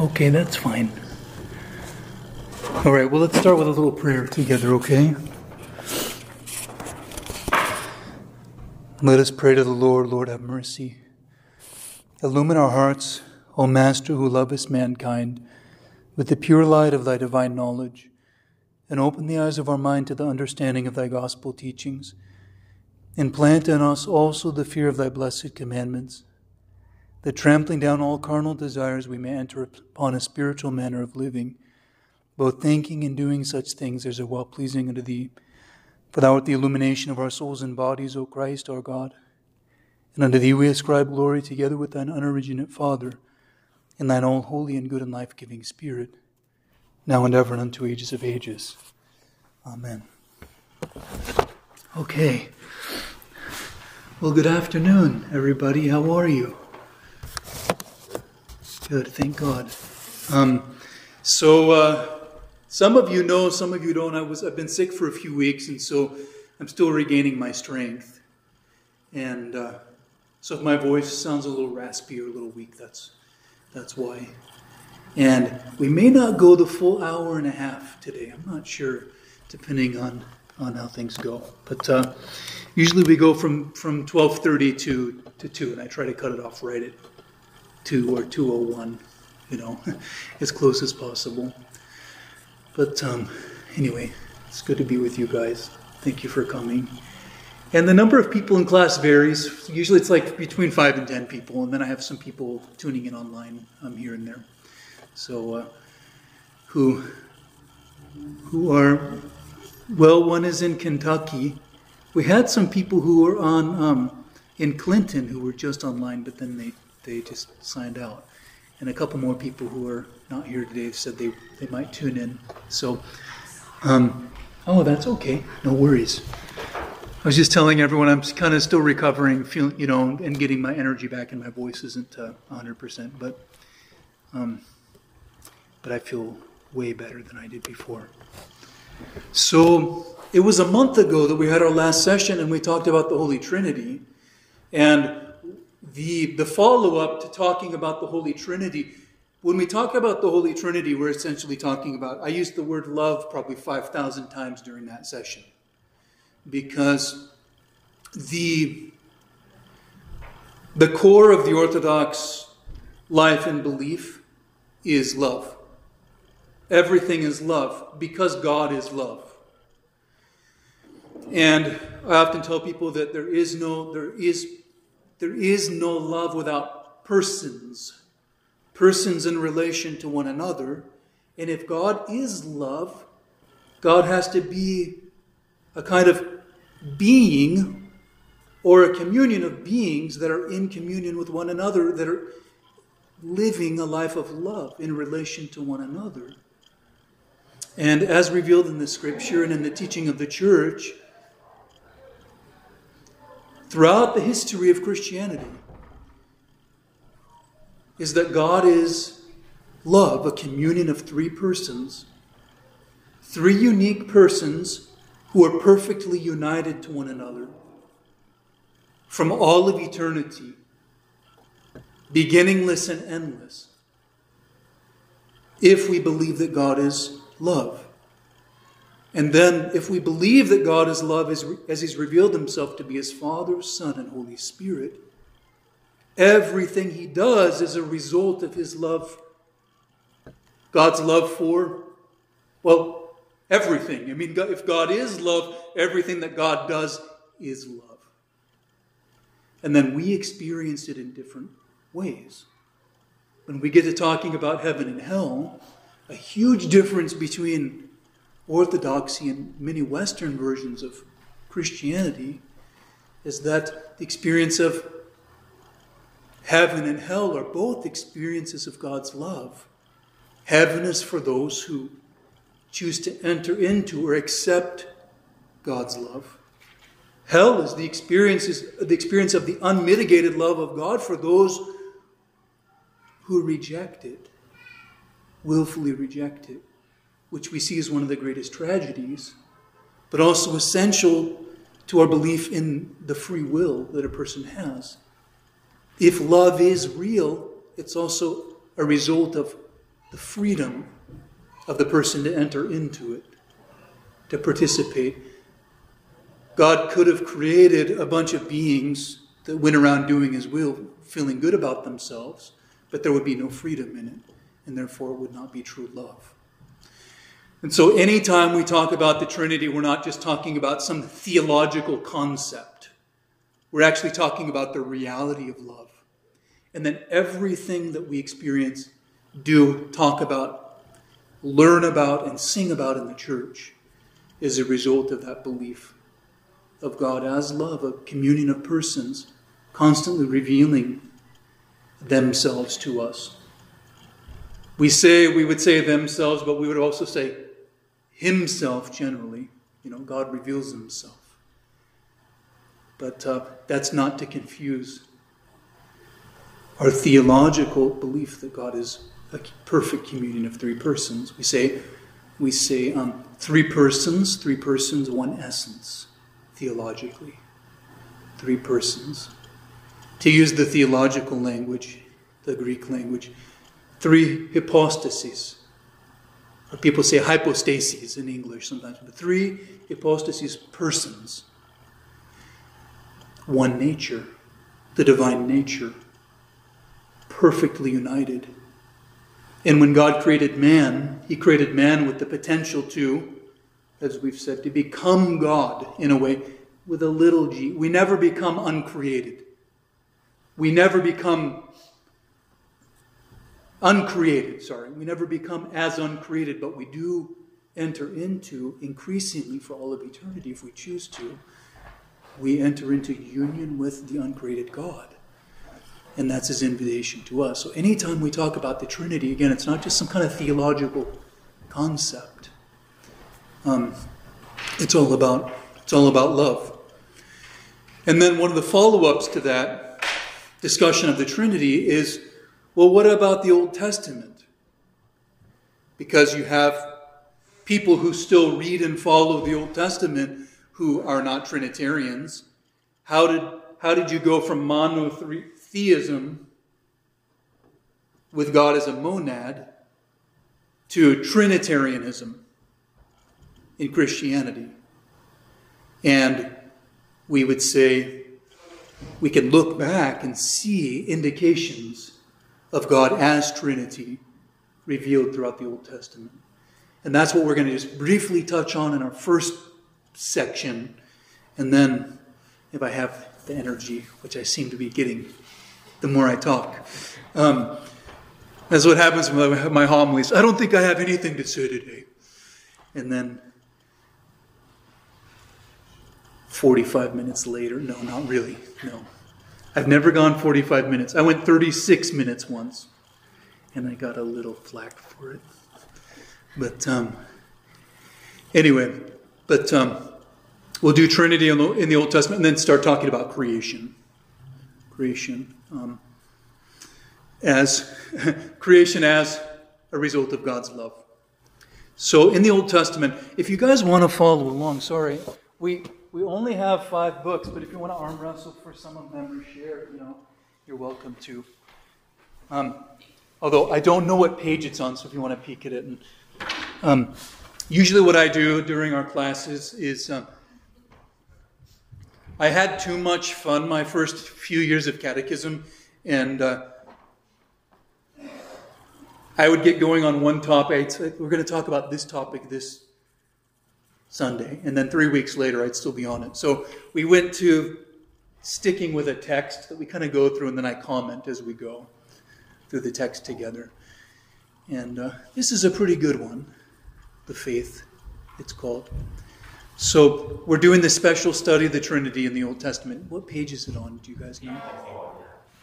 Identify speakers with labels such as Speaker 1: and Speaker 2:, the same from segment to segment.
Speaker 1: Okay, that's fine. All right, well, let's start with a little prayer together, okay? Let us pray to the Lord. Lord, have mercy. Illumine our hearts, O Master who lovest mankind, with the pure light of thy divine knowledge, and open the eyes of our mind to the understanding of thy gospel teachings, and plant in us also the fear of thy blessed commandments that trampling down all carnal desires we may enter upon a spiritual manner of living, both thinking and doing such things as are well pleasing unto thee. For thou art the illumination of our souls and bodies, O Christ our God. And unto thee we ascribe glory together with thine unoriginate Father, in thine all holy and good and life giving Spirit, now and ever and unto ages of ages. Amen. Okay. Well, good afternoon, everybody. How are you? Good, thank God. Um, so, uh, some of you know, some of you don't. I was I've been sick for a few weeks, and so I'm still regaining my strength. And uh, so, if my voice sounds a little raspy or a little weak, that's that's why. And we may not go the full hour and a half today. I'm not sure, depending on on how things go. But uh, usually we go from from 12:30 to to two, and I try to cut it off right at 2 or 201, you know, as close as possible. But um, anyway, it's good to be with you guys. Thank you for coming. And the number of people in class varies. Usually it's like between 5 and 10 people, and then I have some people tuning in online um, here and there. So, uh, who, who are, well, one is in Kentucky. We had some people who were on um, in Clinton who were just online, but then they they just signed out. And a couple more people who are not here today said they, they might tune in. So, um, oh, that's okay. No worries. I was just telling everyone I'm kind of still recovering, feeling, you know, and getting my energy back, and my voice isn't uh, 100%, but, um, but I feel way better than I did before. So it was a month ago that we had our last session, and we talked about the Holy Trinity, and the, the follow up to talking about the Holy Trinity. When we talk about the Holy Trinity, we're essentially talking about, I used the word love probably 5,000 times during that session because the, the core of the Orthodox life and belief is love. Everything is love because God is love. And I often tell people that there is no, there is there is no love without persons, persons in relation to one another. And if God is love, God has to be a kind of being or a communion of beings that are in communion with one another, that are living a life of love in relation to one another. And as revealed in the scripture and in the teaching of the church, throughout the history of Christianity is that God is love, a communion of three persons, three unique persons who are perfectly united to one another from all of eternity, beginningless and endless, if we believe that God is love. And then, if we believe that God is love as, as He's revealed Himself to be His Father, Son, and Holy Spirit, everything He does is a result of His love. God's love for, well, everything. I mean, if God is love, everything that God does is love. And then we experience it in different ways. When we get to talking about heaven and hell, a huge difference between orthodoxy and many Western versions of Christianity is that the experience of heaven and hell are both experiences of God's love. Heaven is for those who choose to enter into or accept God's love. Hell is the experiences, the experience of the unmitigated love of God for those who reject it, willfully reject it which we see as one of the greatest tragedies, but also essential to our belief in the free will that a person has. If love is real, it's also a result of the freedom of the person to enter into it, to participate. God could have created a bunch of beings that went around doing his will, feeling good about themselves, but there would be no freedom in it, and therefore it would not be true love. And so, anytime we talk about the Trinity, we're not just talking about some theological concept. We're actually talking about the reality of love. And then everything that we experience, do, talk about, learn about, and sing about in the church is a result of that belief of God as love, a communion of persons, constantly revealing themselves to us. We say, we would say themselves, but we would also say himself generally. You know, God reveals himself. But uh, that's not to confuse our theological belief that God is a perfect communion of three persons. We say, we say um, three persons, three persons, one essence, theologically. Three persons. To use the theological language, the Greek language, three hypostases people say hypostases in English sometimes, but three hypostases, persons. One nature, the divine nature, perfectly united. And when God created man, he created man with the potential to, as we've said, to become God in a way with a little g. We never become uncreated. We never become uncreated, sorry. We never become as uncreated, but we do enter into, increasingly for all of eternity, if we choose to, we enter into union with the uncreated God. And that's his invitation to us. So anytime we talk about the Trinity, again, it's not just some kind of theological concept. Um, it's all about it's all about love. And then one of the follow-ups to that discussion of the Trinity is well, what about the Old Testament? Because you have people who still read and follow the Old Testament who are not Trinitarians. How did, how did you go from monotheism with God as a monad to Trinitarianism in Christianity? And we would say we can look back and see indications of God as Trinity revealed throughout the Old Testament. And that's what we're going to just briefly touch on in our first section. And then, if I have the energy, which I seem to be getting the more I talk, um, that's what happens with my homilies. I don't think I have anything to say today. And then 45 minutes later, no, not really, no. I've never gone 45 minutes. I went 36 minutes once, and I got a little flack for it. But um, anyway, but um, we'll do Trinity in the, in the, Old Testament and then start talking about creation. Creation. Um, as creation as a result of God's love. So in the Old Testament, if you guys want to follow along, sorry, we we only have five books, but if you want to arm wrestle for some of them or share, you know, you're welcome to. Um, although I don't know what page it's on, so if you want to peek at it. And, um, usually, what I do during our classes is um, I had too much fun my first few years of catechism, and uh, I would get going on one topic. We're going to talk about this topic this Sunday. And then three weeks later, I'd still be on it. So we went to sticking with a text that we kind of go through, and then I comment as we go through the text together. And uh, this is a pretty good one, the faith, it's called. So we're doing the special study of the Trinity in the Old Testament. What page is it on? Do you guys know?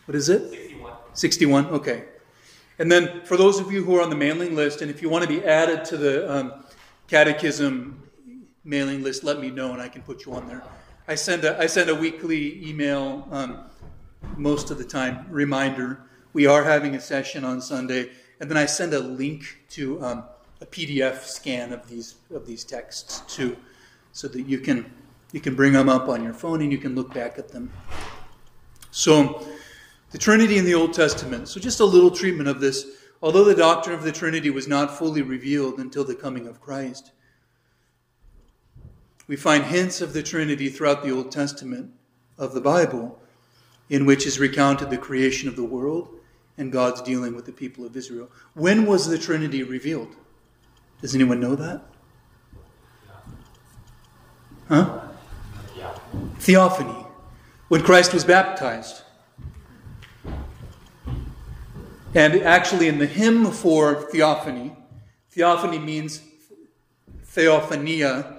Speaker 1: What is it? 61. 61, okay. And then for those of you who are on the mailing list, and if you want to be added to the um, catechism mailing list, let me know and I can put you on there. I send a, I send a weekly email um, most of the time, reminder. We are having a session on Sunday, and then I send a link to um, a PDF scan of these of these texts too, so that you can you can bring them up on your phone and you can look back at them. So, the Trinity in the Old Testament. So, just a little treatment of this. although the doctrine of the Trinity was not fully revealed until the coming of Christ, we find hints of the Trinity throughout the Old Testament of the Bible, in which is recounted the creation of the world and God's dealing with the people of Israel. When was the Trinity revealed? Does anyone know that? Huh? Theophany. When Christ was baptized. And actually, in the hymn for theophany, theophany means theophania,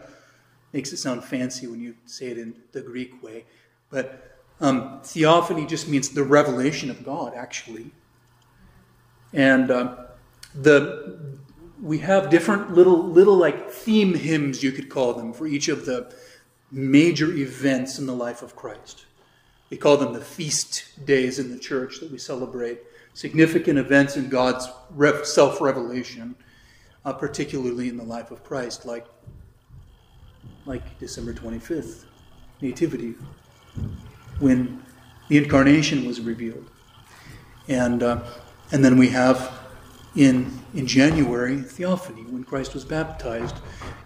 Speaker 1: makes it sound fancy when you say it in the Greek way. But um, theophany just means the revelation of God, actually. And uh, the we have different little little like theme hymns you could call them for each of the major events in the life of Christ. We call them the feast days in the church that we celebrate significant events in God's self revelation, uh, particularly in the life of Christ, like like December 25th, Nativity, when the incarnation was revealed. And, uh, and then we have in, in January Theophany, when Christ was baptized.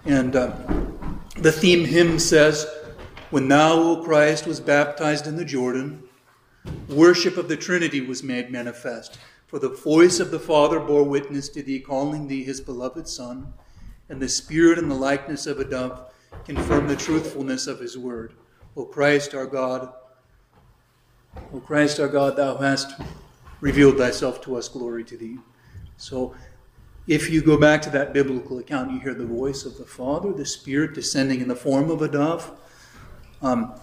Speaker 1: And uh, the theme hymn says, When thou, O Christ, was baptized in the Jordan, worship of the Trinity was made manifest. For the voice of the Father bore witness to thee, calling thee his beloved Son, and the Spirit in the likeness of a dove confirm the truthfulness of his word. O Christ our God, O Christ our God, thou hast revealed thyself to us, glory to thee. So if you go back to that biblical account, you hear the voice of the Father, the Spirit descending in the form of a dove, um,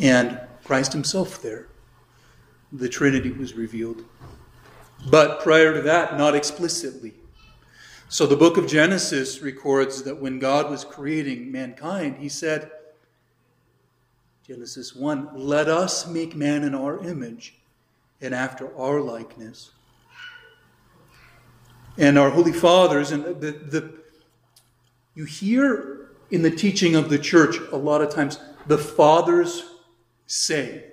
Speaker 1: and Christ himself there. The Trinity was revealed. But prior to that, not explicitly. So the book of Genesis records that when God was creating mankind, he said, Genesis 1, let us make man in our image and after our likeness. And our holy fathers, and the, the, you hear in the teaching of the church a lot of times the fathers say.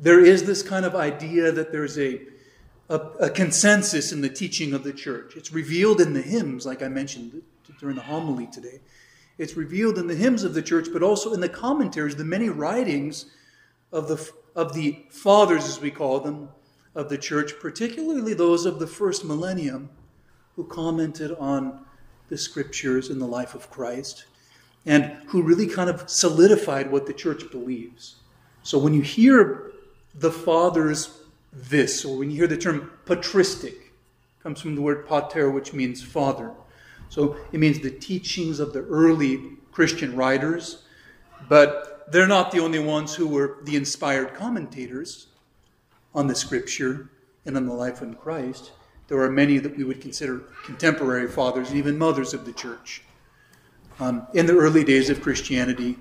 Speaker 1: There is this kind of idea that there's a a, a, consensus in the teaching of the church. It's revealed in the hymns, like I mentioned during the homily today. It's revealed in the hymns of the church, but also in the commentaries, the many writings of the, of the fathers, as we call them, of the church, particularly those of the first millennium who commented on the scriptures and the life of Christ and who really kind of solidified what the church believes. So when you hear the fathers this, or when you hear the term patristic, comes from the word pater, which means father. So it means the teachings of the early Christian writers, but they're not the only ones who were the inspired commentators on the scripture and on the life of Christ. There are many that we would consider contemporary fathers, even mothers of the church. Um, in the early days of Christianity,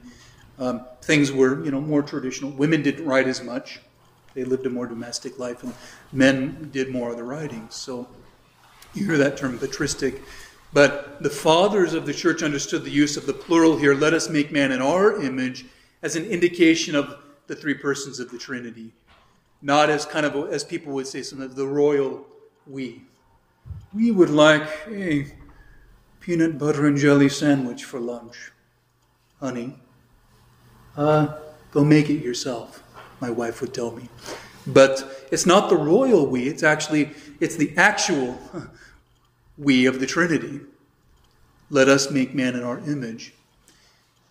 Speaker 1: um, things were, you know, more traditional. Women didn't write as much. They lived a more domestic life, and men did more of the writing. So you hear that term patristic. But the fathers of the church understood the use of the plural here, let us make man in our image, as an indication of the three persons of the Trinity. Not as kind of, as people would say, some of the royal we. We would like a peanut butter and jelly sandwich for lunch. Honey, uh, go make it yourself my wife would tell me. But it's not the royal we, it's actually it's the actual we of the Trinity. Let us make man in our image.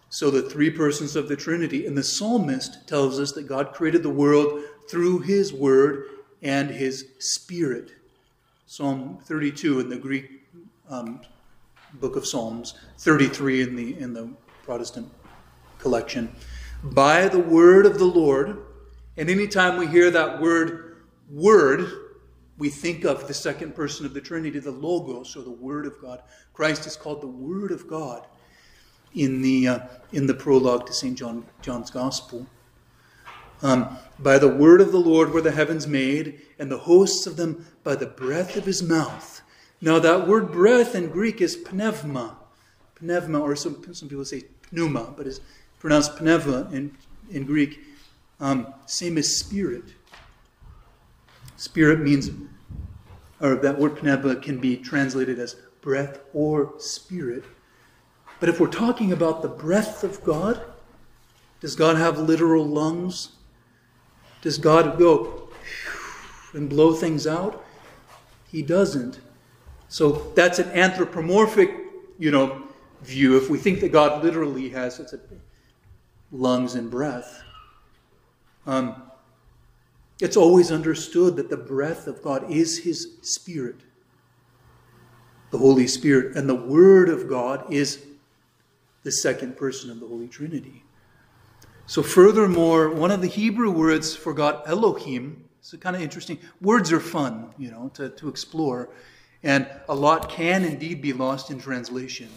Speaker 1: So the three persons of the Trinity, and the psalmist tells us that God created the world through his word and his spirit. Psalm 32 in the Greek um, book of Psalms, 33 in the in the Protestant collection. By the word of the Lord and anytime we hear that word, word, we think of the second person of the Trinity, the Logos, or the Word of God. Christ is called the Word of God in the, uh, in the prologue to St. John, John's Gospel. Um, by the word of the Lord were the heavens made, and the hosts of them by the breath of his mouth. Now, that word breath in Greek is pneuma. Pneuma, or some, some people say pneuma, but it's pronounced pneuma in, in Greek. Um, same as spirit. Spirit means or that word pneuma can be translated as breath or spirit. But if we're talking about the breath of God, does God have literal lungs? Does God go and blow things out? He doesn't. So that's an anthropomorphic, you know, view. If we think that God literally has lungs and breath, um, it's always understood that the breath of God is His Spirit, the Holy Spirit, and the Word of God is the second person of the Holy Trinity. So, furthermore, one of the Hebrew words for God, Elohim, is kind of interesting. Words are fun, you know, to, to explore. And a lot can indeed be lost in translation,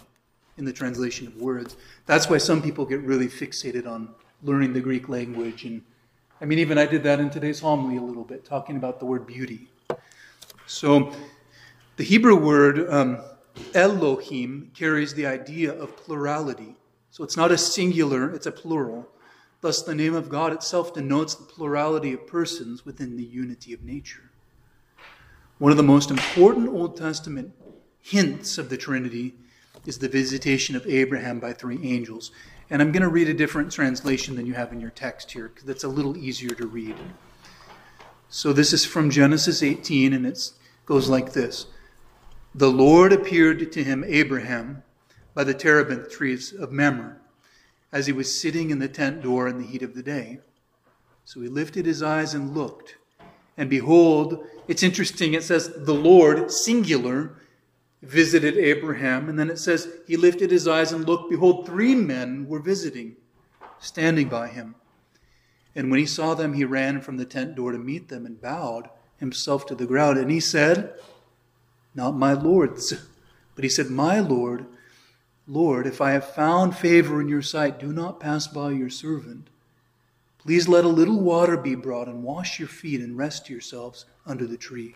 Speaker 1: in the translation of words. That's why some people get really fixated on learning the Greek language. And I mean, even I did that in today's homily a little bit, talking about the word beauty. So, the Hebrew word um, Elohim carries the idea of plurality. So, it's not a singular, it's a plural. Thus, the name of God itself denotes the plurality of persons within the unity of nature. One of the most important Old Testament hints of the Trinity is the visitation of Abraham by three angels. And I'm going to read a different translation than you have in your text here, because it's a little easier to read. So this is from Genesis 18, and it goes like this The Lord appeared to him, Abraham, by the terebinth trees of Mamre as he was sitting in the tent door in the heat of the day. So he lifted his eyes and looked. And behold, it's interesting, it says, the Lord, singular, visited Abraham. And then it says, he lifted his eyes and looked. Behold, three men were visiting, standing by him. And when he saw them, he ran from the tent door to meet them and bowed himself to the ground. And he said, Not my lords, but he said, My Lord Lord, if I have found favor in your sight, do not pass by your servant. Please let a little water be brought and wash your feet and rest yourselves under the tree.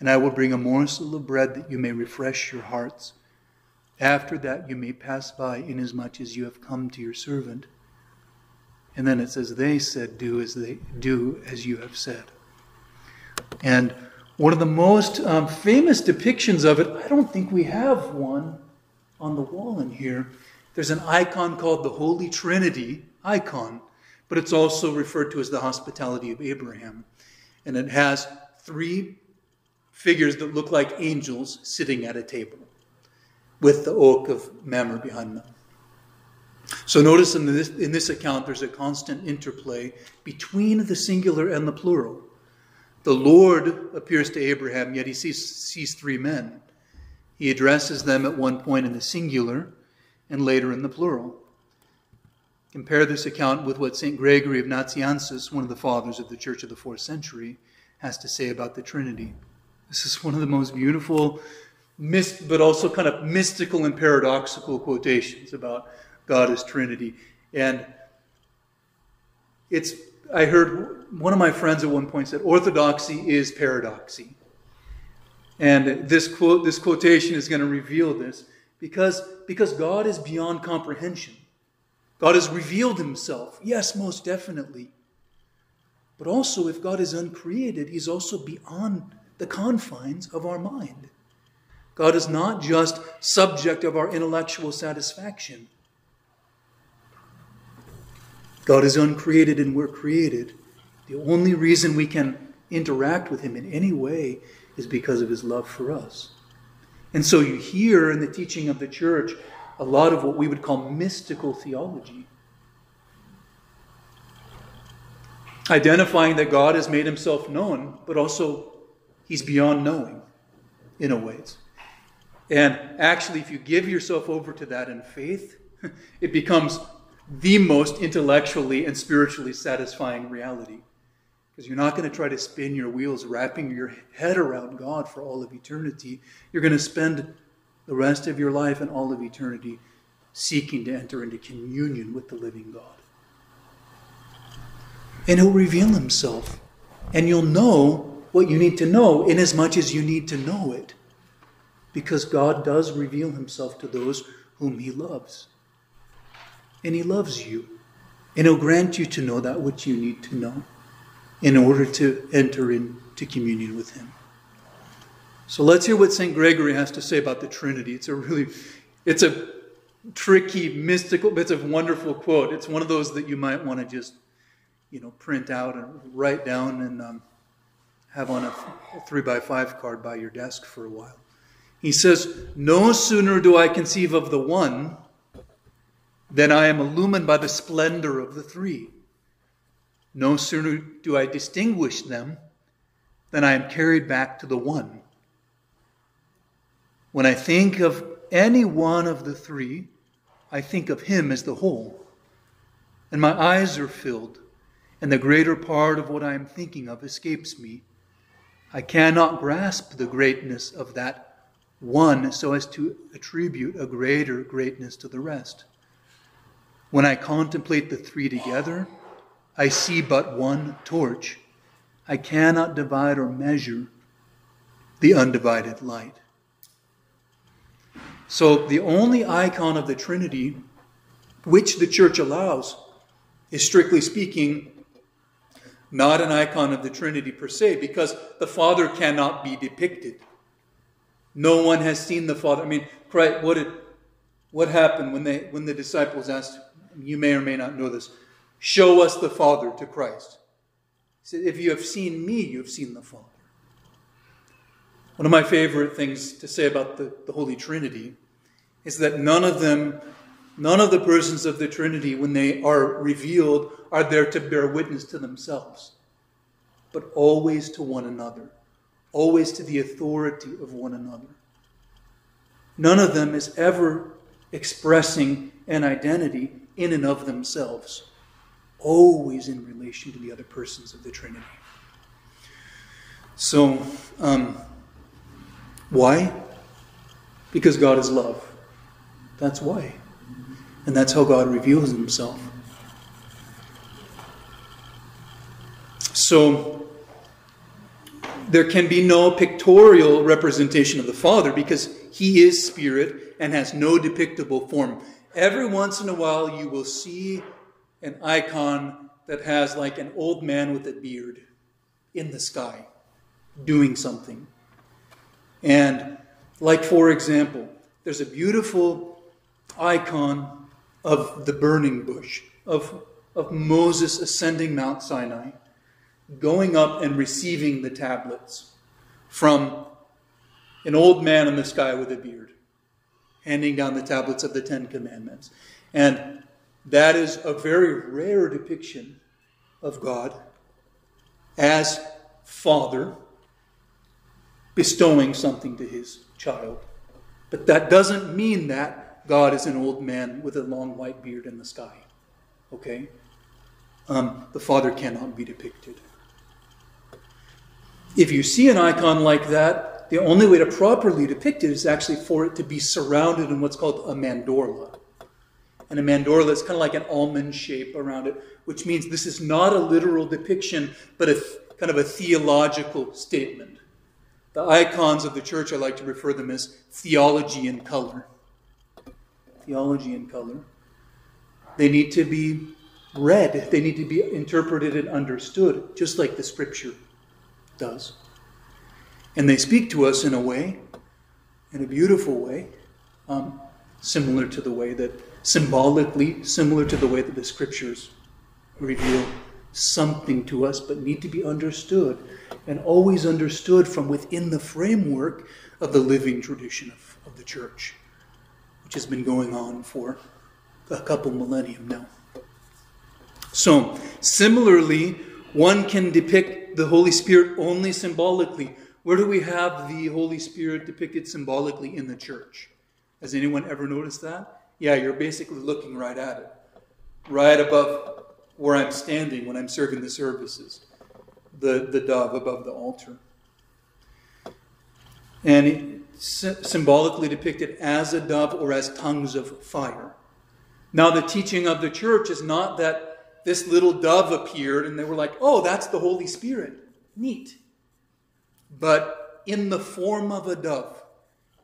Speaker 1: And I will bring a morsel of bread that you may refresh your hearts. After that, you may pass by inasmuch as you have come to your servant. And then it says, They said, Do as they do as you have said. And one of the most um, famous depictions of it, I don't think we have one on the wall in here, there's an icon called the Holy Trinity icon, but it's also referred to as the hospitality of Abraham. And it has three figures that look like angels sitting at a table with the oak of Mamre behind them. So notice in this, in this account, there's a constant interplay between the singular and the plural. The Lord appears to Abraham, yet he sees, sees three men. He addresses them at one point in the singular and later in the plural. Compare this account with what St. Gregory of Nazianzus, one of the fathers of the Church of the fourth century, has to say about the Trinity. This is one of the most beautiful, but also kind of mystical and paradoxical quotations about God as Trinity. And it's, I heard one of my friends at one point said, orthodoxy is paradoxy. And this quote, this quotation is going to reveal this because, because God is beyond comprehension. God has revealed himself, yes, most definitely. But also, if God is uncreated, he's also beyond the confines of our mind. God is not just subject of our intellectual satisfaction. God is uncreated and we're created. The only reason we can interact with him in any way is because of his love for us. And so you hear in the teaching of the church a lot of what we would call mystical theology. Identifying that God has made himself known, but also he's beyond knowing in a ways. And actually, if you give yourself over to that in faith, it becomes the most intellectually and spiritually satisfying reality. Because you're not going to try to spin your wheels wrapping your head around God for all of eternity. You're going to spend the rest of your life and all of eternity seeking to enter into communion with the living God. And He'll reveal Himself. And you'll know what you need to know in as much as you need to know it. Because God does reveal Himself to those whom He loves. And He loves you. And He'll grant you to know that which you need to know in order to enter into communion with Him. So let's hear what St. Gregory has to say about the Trinity. It's a really, it's a tricky, mystical, but it's a wonderful quote. It's one of those that you might want to just, you know, print out and write down and um, have on a three by five card by your desk for a while. He says, No sooner do I conceive of the one than I am illumined by the splendor of the three. No sooner do I distinguish them than I am carried back to the one. When I think of any one of the three, I think of him as the whole. And my eyes are filled, and the greater part of what I am thinking of escapes me. I cannot grasp the greatness of that one so as to attribute a greater greatness to the rest. When I contemplate the three together, I see but one torch. I cannot divide or measure the undivided light. So the only icon of the Trinity which the church allows is strictly speaking not an icon of the Trinity per se, because the Father cannot be depicted. No one has seen the Father. I mean, Christ, what did what happened when they when the disciples asked? You may or may not know this. Show us the Father to Christ. He said, If you have seen me, you have seen the Father. One of my favorite things to say about the, the Holy Trinity is that none of them, none of the persons of the Trinity, when they are revealed, are there to bear witness to themselves, but always to one another, always to the authority of one another. None of them is ever expressing an identity in and of themselves, always in relation to the other persons of the Trinity. So, um, why? Because God is love. That's why. And that's how God reveals himself. So, there can be no pictorial representation of the Father because he is spirit and has no depictable form. Every once in a while, you will see an icon that has like an old man with a beard in the sky doing something. And, like, for example, there's a beautiful icon of the burning bush, of, of Moses ascending Mount Sinai, going up and receiving the tablets from an old man in the sky with a beard, handing down the tablets of the Ten Commandments. And that is a very rare depiction of God as Father bestowing something to his child. But that doesn't mean that God is an old man with a long white beard in the sky. Okay? Um, the Father cannot be depicted. If you see an icon like that, the only way to properly depict it is actually for it to be surrounded in what's called a mandorla. And a mandorla is kind of like an almond shape around it, which means this is not a literal depiction, but a kind of a theological statement. The icons of the church, I like to refer them as theology in color. Theology in color. They need to be read, they need to be interpreted and understood, just like the scripture does. And they speak to us in a way, in a beautiful way, um, similar to the way that, symbolically, similar to the way that the scriptures reveal something to us, but need to be understood and always understood from within the framework of the living tradition of, of the church, which has been going on for a couple millennium now. So, similarly, one can depict the Holy Spirit only symbolically. Where do we have the Holy Spirit depicted symbolically in the church? Has anyone ever noticed that? Yeah, you're basically looking right at it, right above where I'm standing when I'm serving the services the, the dove above the altar. And symbolically depicted as a dove or as tongues of fire. Now, the teaching of the church is not that this little dove appeared and they were like, oh, that's the Holy Spirit. Neat. But in the form of a dove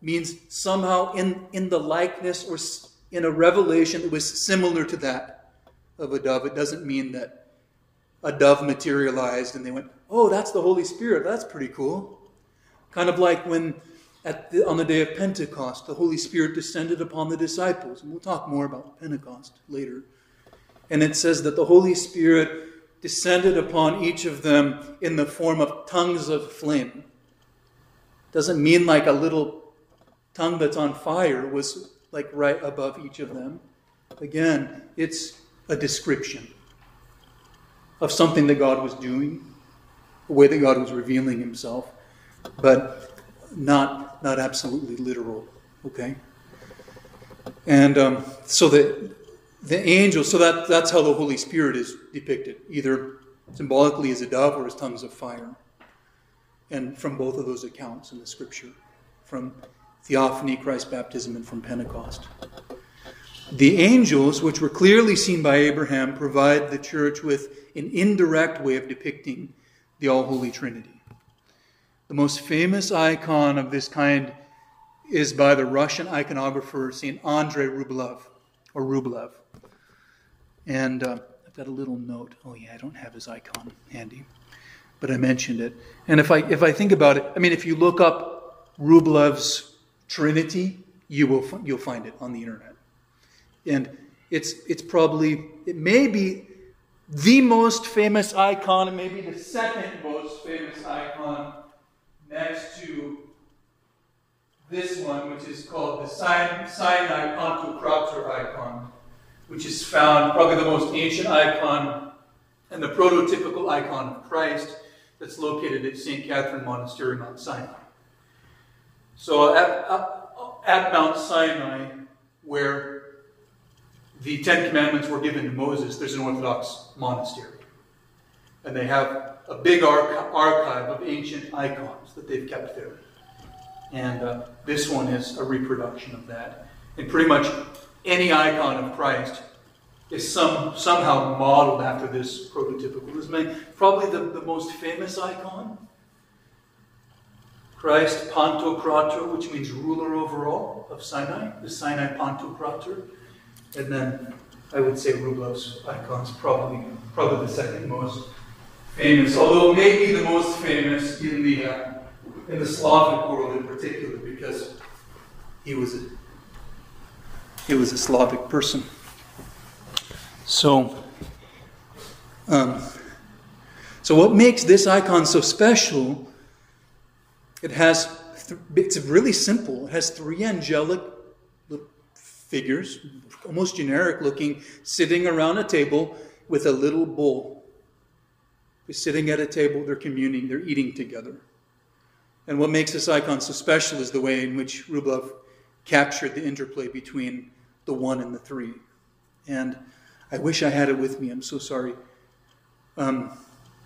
Speaker 1: means somehow in, in the likeness or in a revelation that was similar to that of a dove. It doesn't mean that a dove materialized and they went, oh, that's the Holy Spirit. That's pretty cool. Kind of like when the, on the day of Pentecost, the Holy Spirit descended upon the disciples. And we'll talk more about Pentecost later. And it says that the Holy Spirit descended upon each of them in the form of tongues of flame. Doesn't mean like a little tongue that's on fire was like right above each of them. Again, it's a description of something that God was doing, the way that God was revealing himself, but not, not absolutely literal. Okay? And um, so the, the angel, so that, that's how the Holy Spirit is depicted, either symbolically as a dove or as tongues of fire. And from both of those accounts in the scripture, from theophany, Christ's baptism, and from Pentecost. The angels, which were clearly seen by Abraham, provide the church with an indirect way of depicting the All Holy Trinity. The most famous icon of this kind is by the Russian iconographer St. Andrei Rublev, or Rublev. And uh, I've got a little note. Oh, yeah, I don't have his icon handy, but I mentioned it. And if I, if I think about it, I mean, if you look up Rublev's Trinity, you will, you'll find it on the internet. And it's, it's probably, it may be the most famous icon, and maybe the second most famous icon next to this one, which is called the Sinai Pantocrator icon, which is found, probably the most ancient icon and the prototypical icon of Christ that's located at St. Catherine Monastery, Mount Sinai. So at, at Mount Sinai, where the Ten Commandments were given to Moses, there's an Orthodox monastery. And they have a big archive of ancient icons that they've kept there. And uh, this one is a reproduction of that. And pretty much any icon of Christ is some, somehow modeled after this prototypical. This may, probably the, the most famous icon. Christ Pantocrator, which means ruler over all of Sinai, the Sinai Pantocrator. And then I would say Rublev's icon's probably probably the second most famous, although maybe the most famous in the uh, in the Slavic world in particular, because he was a he was a Slavic person. So, um, so what makes this icon so special? It has th- it's really simple. It has three angelic figures, almost generic looking, sitting around a table with a little bowl. They're sitting at a table, they're communing, they're eating together. And what makes this icon so special is the way in which Rublev captured the interplay between the one and the three. And I wish I had it with me, I'm so sorry. Um,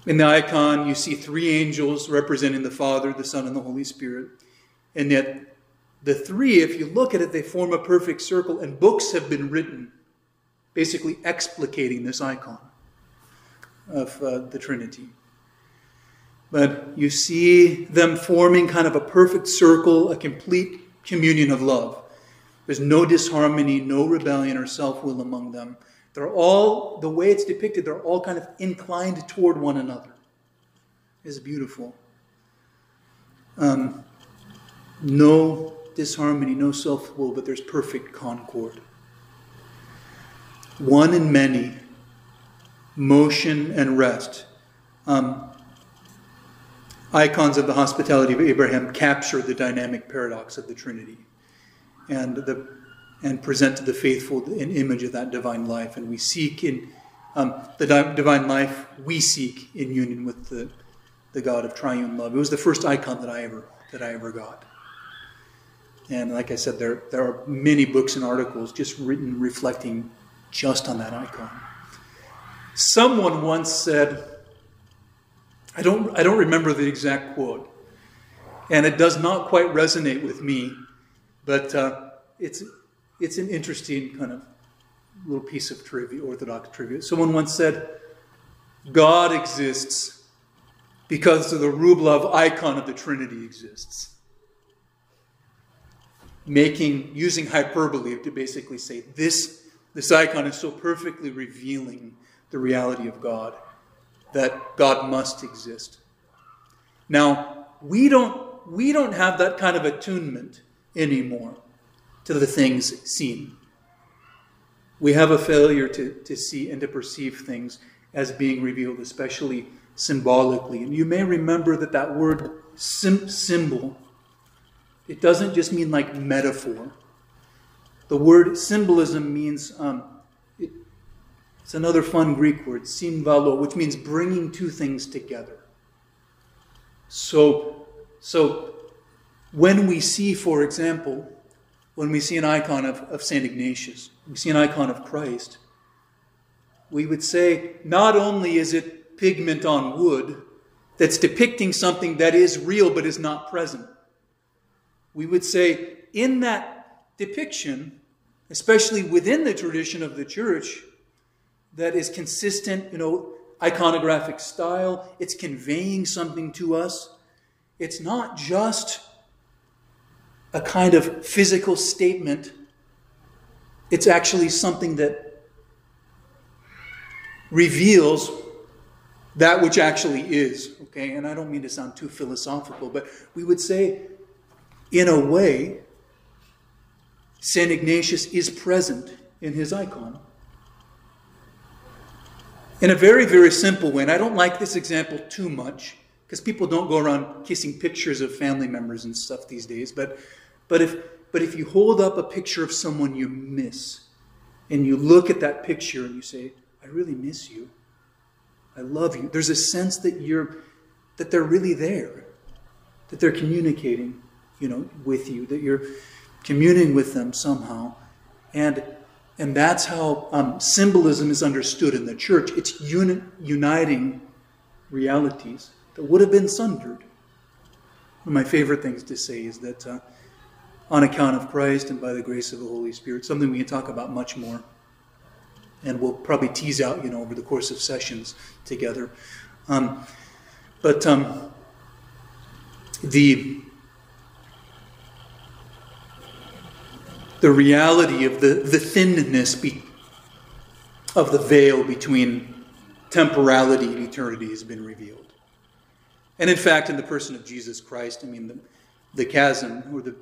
Speaker 1: in the icon, you see three angels representing the Father, the Son, and the Holy Spirit. And yet, the three, if you look at it, they form a perfect circle, and books have been written basically explicating this icon of uh, the Trinity. But you see them forming kind of a perfect circle, a complete communion of love. There's no disharmony, no rebellion or self will among them. They're all, the way it's depicted, they're all kind of inclined toward one another. It's beautiful. Um, no disharmony, no self will, but there's perfect concord. One and many, motion and rest. Um, icons of the hospitality of Abraham capture the dynamic paradox of the Trinity and, the, and present to the faithful an image of that divine life. And we seek in um, the di- divine life, we seek in union with the, the God of triune love. It was the first icon that I ever, that I ever got. And like I said, there, there are many books and articles just written reflecting just on that icon. Someone once said, I don't, I don't remember the exact quote, and it does not quite resonate with me, but uh, it's, it's an interesting kind of little piece of trivia, Orthodox trivia. Someone once said, God exists because the Rublev icon of the Trinity exists making using hyperbole to basically say this this icon is so perfectly revealing the reality of God that God must exist. Now, we don't we don't have that kind of attunement anymore to the things seen. We have a failure to, to see and to perceive things as being revealed, especially symbolically. And you may remember that that word sim- symbol, it doesn't just mean like metaphor. The word symbolism means, um, it, it's another fun Greek word, symbalo, which means bringing two things together. So, so when we see, for example, when we see an icon of, of St. Ignatius, we see an icon of Christ, we would say not only is it pigment on wood that's depicting something that is real but is not present, we would say in that depiction, especially within the tradition of the church, that is consistent, you know, iconographic style, it's conveying something to us. It's not just a kind of physical statement, it's actually something that reveals that which actually is. Okay, and I don't mean to sound too philosophical, but we would say, in a way, St. Ignatius is present in his icon. In a very, very simple way, and I don't like this example too much because people don't go around kissing pictures of family members and stuff these days, but, but, if, but if you hold up a picture of someone you miss and you look at that picture and you say, I really miss you. I love you. There's a sense that you're that they're really there, that they're communicating, you know, with you, that you're communing with them somehow, and and that's how um, symbolism is understood in the church. It's uni- uniting realities that would have been sundered. One of my favorite things to say is that uh, on account of Christ and by the grace of the Holy Spirit, something we can talk about much more and we'll probably tease out, you know, over the course of sessions together. Um, but um, the the reality of the, the thinness be, of the veil between temporality and eternity has been revealed. And in fact, in the person of Jesus Christ, I mean, the, the chasm or the,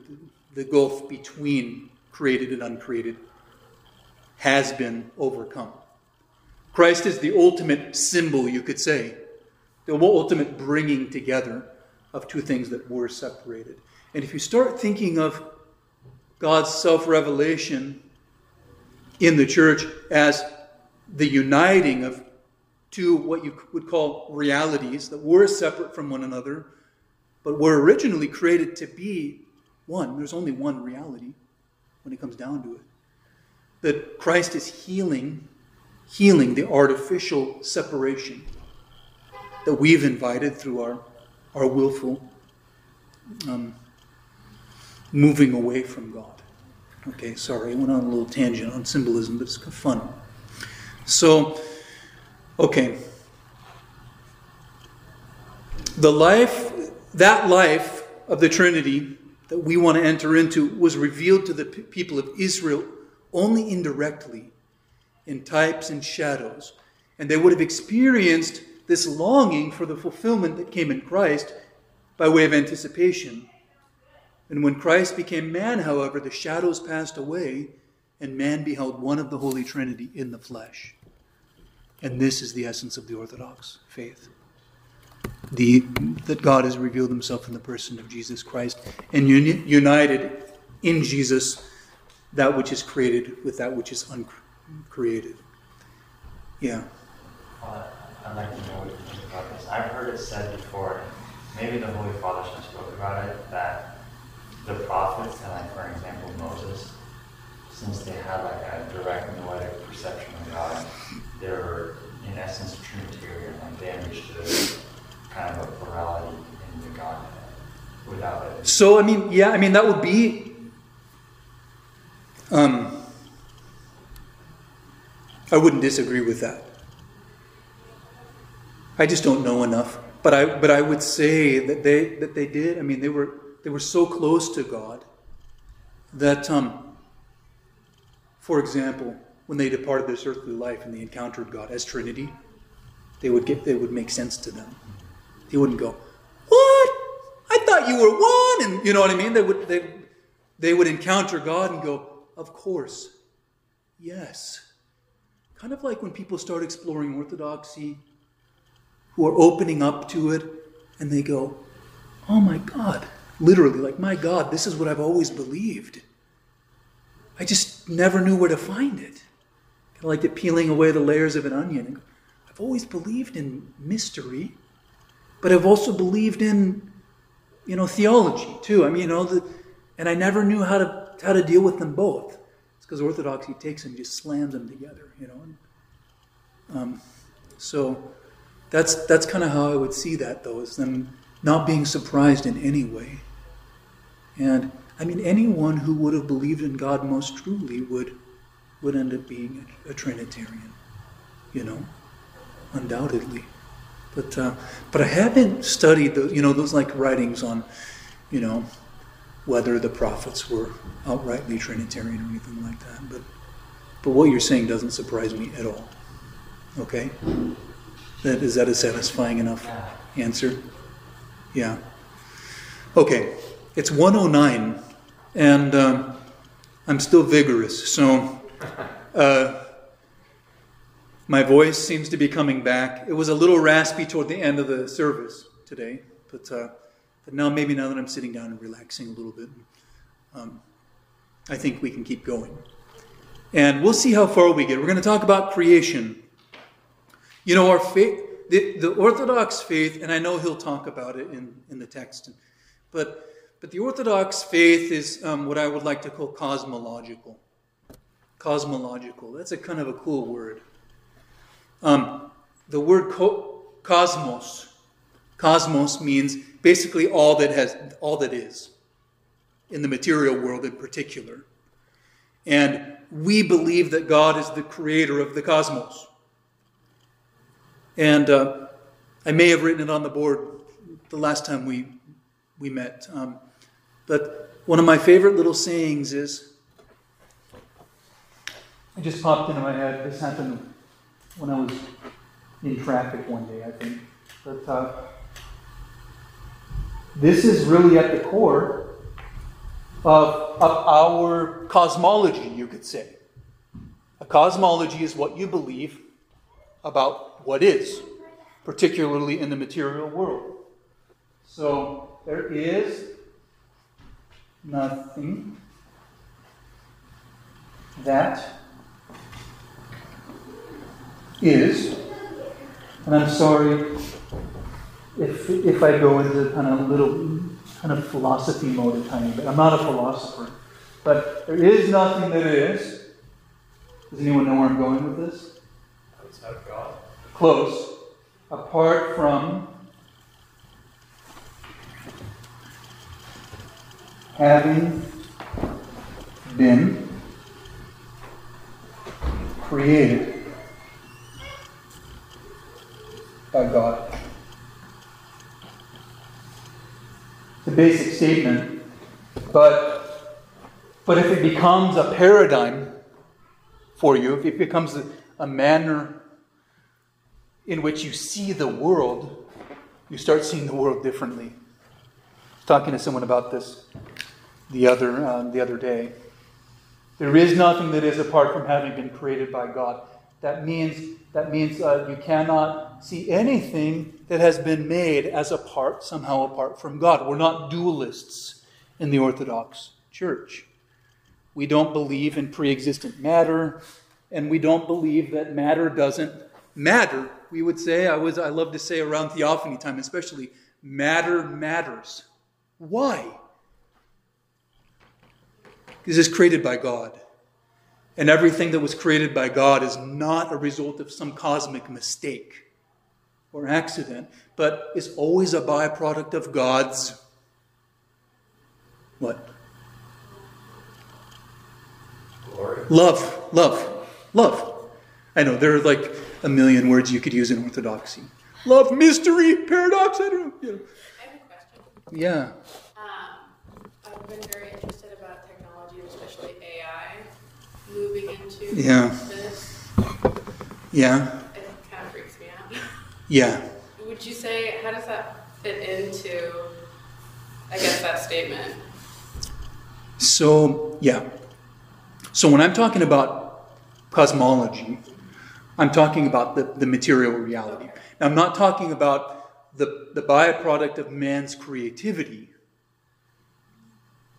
Speaker 1: the gulf between created and uncreated has been overcome. Christ is the ultimate symbol, you could say, the ultimate bringing together of two things that were separated. And if you start thinking of God's self revelation in the church as the uniting of two what you would call realities that were separate from one another, but were originally created to be one. There's only one reality when it comes down to it that Christ is healing, healing the artificial separation that we've invited through our, our willful um, moving away from God. Okay, sorry, I went on a little tangent on symbolism, but it's fun. So, okay. The life, that life of the Trinity that we want to enter into was revealed to the people of Israel only indirectly in types and shadows. And they would have experienced this longing for the fulfillment that came in Christ by way of anticipation. And when Christ became man, however, the shadows passed away, and man beheld one of the Holy Trinity in the flesh. And this is the essence of the Orthodox faith. The, that God has revealed himself in the person of Jesus Christ and uni- united in Jesus that which is created with that which is uncreated. Yeah.
Speaker 2: Uh, I'd like to know what you think about this. I've heard it said before, maybe the Holy Father spoke about it, that the prophets, and like for example Moses, since they had like a direct noetic perception of God, they were essence Trinitarian, like they understood kind of a plurality in the Godhead without it.
Speaker 1: So I mean, yeah, I mean that would be um, I wouldn't disagree with that. I just don't know enough. But I, but I would say that they, that they did. I mean, they were, they were so close to God that, um, for example, when they departed this earthly life and they encountered God as Trinity, they would get, they would make sense to them. They wouldn't go, "What? I thought you were one. And you know what I mean? They would, they, they would encounter God and go, Of course, yes. Kind of like when people start exploring orthodoxy, who are opening up to it, and they go, Oh my God. Literally, like, my God, this is what I've always believed. I just never knew where to find it. Kind of like the peeling away the layers of an onion. I've always believed in mystery, but I've also believed in, you know, theology too. I mean, you know, the, and I never knew how to how to deal with them both. It's because Orthodoxy takes and just slams them together, you know. And, um, so that's that's kind of how I would see that, though, is them not being surprised in any way. And I mean, anyone who would have believed in God most truly would would end up being a, a Trinitarian, you know, undoubtedly. But uh, but I haven't studied those, you know, those like writings on, you know, whether the prophets were outrightly Trinitarian or anything like that. But but what you're saying doesn't surprise me at all. Okay, that is that a satisfying enough answer? Yeah. Okay, it's 109, and um, I'm still vigorous, so. Uh, my voice seems to be coming back. It was a little raspy toward the end of the service today, but, uh, but now maybe now that I'm sitting down and relaxing a little bit, um, I think we can keep going. And we'll see how far we get. We're going to talk about creation. You know, our faith, the, the Orthodox faith, and I know he'll talk about it in, in the text, but, but the Orthodox faith is um, what I would like to call cosmological. Cosmological. That's a kind of a cool word. Um, the word co- cosmos, cosmos means basically all that has, all that is, in the material world in particular. And we believe that God is the creator of the cosmos. And uh, I may have written it on the board the last time we, we met. Um, but one of my favorite little sayings is, it just popped into my head. This happened when I was in traffic one day, I think. But uh, this is really at the core of, of our cosmology, you could say. A cosmology is what you believe about what is, particularly in the material world. So there is nothing that is, and I'm sorry if, if I go into kind of a little kind of philosophy mode a tiny bit. I'm not a philosopher. But there is nothing that is. Does anyone know where I'm going with this?
Speaker 3: Outside of God.
Speaker 1: Close. Apart from having been created by God. It's a basic statement, but, but if it becomes a paradigm for you, if it becomes a, a manner in which you see the world, you start seeing the world differently. Talking to someone about this the other, uh, the other day. There is nothing that is apart from having been created by God. That means, that means uh, you cannot see anything that has been made as apart, somehow apart from God. We're not dualists in the Orthodox Church. We don't believe in pre existent matter, and we don't believe that matter doesn't matter. We would say, I, was, I love to say around theophany time, especially, matter matters. Why? Because it's created by God. And everything that was created by God is not a result of some cosmic mistake or accident, but is always a byproduct of God's what?
Speaker 3: Glory.
Speaker 1: Love, love, love. I know there are like a million words you could use in orthodoxy. Love, mystery, paradox. I don't know. You know.
Speaker 4: I have a question.
Speaker 1: Yeah.
Speaker 4: Um, I've been very interested about technology, especially AI, moving into
Speaker 1: Yeah.
Speaker 4: this.
Speaker 1: Yeah.
Speaker 4: It kind of freaks me out.
Speaker 1: Yeah.
Speaker 4: Would you say how does that fit into I guess, that statement.
Speaker 1: So, yeah. So when I'm talking about cosmology, I'm talking about the, the material reality. Now, I'm not talking about the, the byproduct of man's creativity.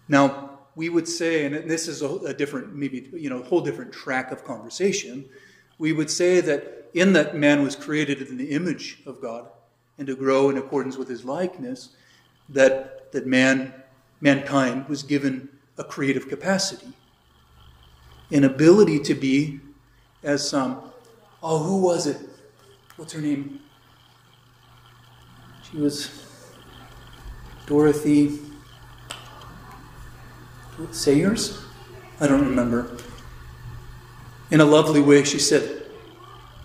Speaker 1: Now, we would say, and this is a, a different, maybe, you know, a whole different track of conversation, we would say that in that man was created in the image of God and to grow in accordance with his likeness, that, that man, mankind was given a creative capacity, an ability to be, as some, oh, who was it? What's her name? She was Dorothy Sayers? I don't remember. In a lovely way, she said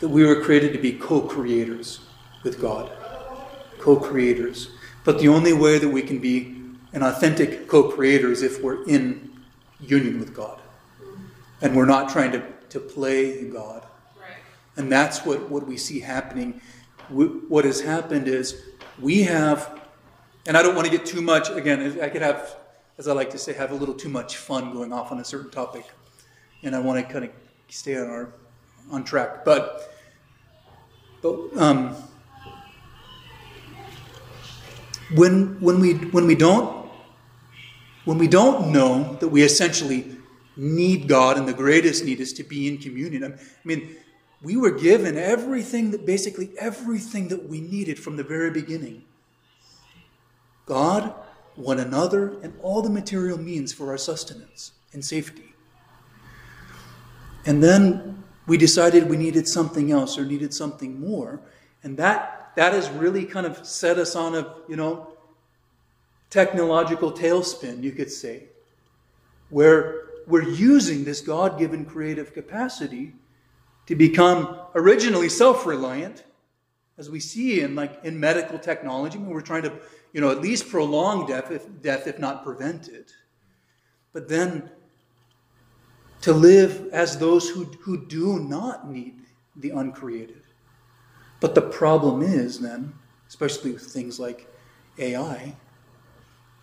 Speaker 1: that we were created to be co creators with God. Co creators. But the only way that we can be an authentic co creator is if we're in union with God. And we're not trying to, to play God.
Speaker 4: Right.
Speaker 1: And that's what, what we see happening. What has happened is we have, and I don't want to get too much, again, I could have, as I like to say, have a little too much fun going off on a certain topic. And I want to kind of stay on our on track. But, but um, when, when, we, when we don't when we don't know that we essentially need God and the greatest need is to be in communion. I mean, we were given everything that basically everything that we needed from the very beginning. God, one another, and all the material means for our sustenance and safety. And then we decided we needed something else or needed something more. And that that has really kind of set us on a, you know, technological tailspin, you could say, where we're using this God given creative capacity to become originally self reliant, as we see in, like, in medical technology, when we're trying to you know, at least prolong death if, death, if not prevent it. But then to live as those who, who do not need the uncreated. But the problem is then, especially with things like AI,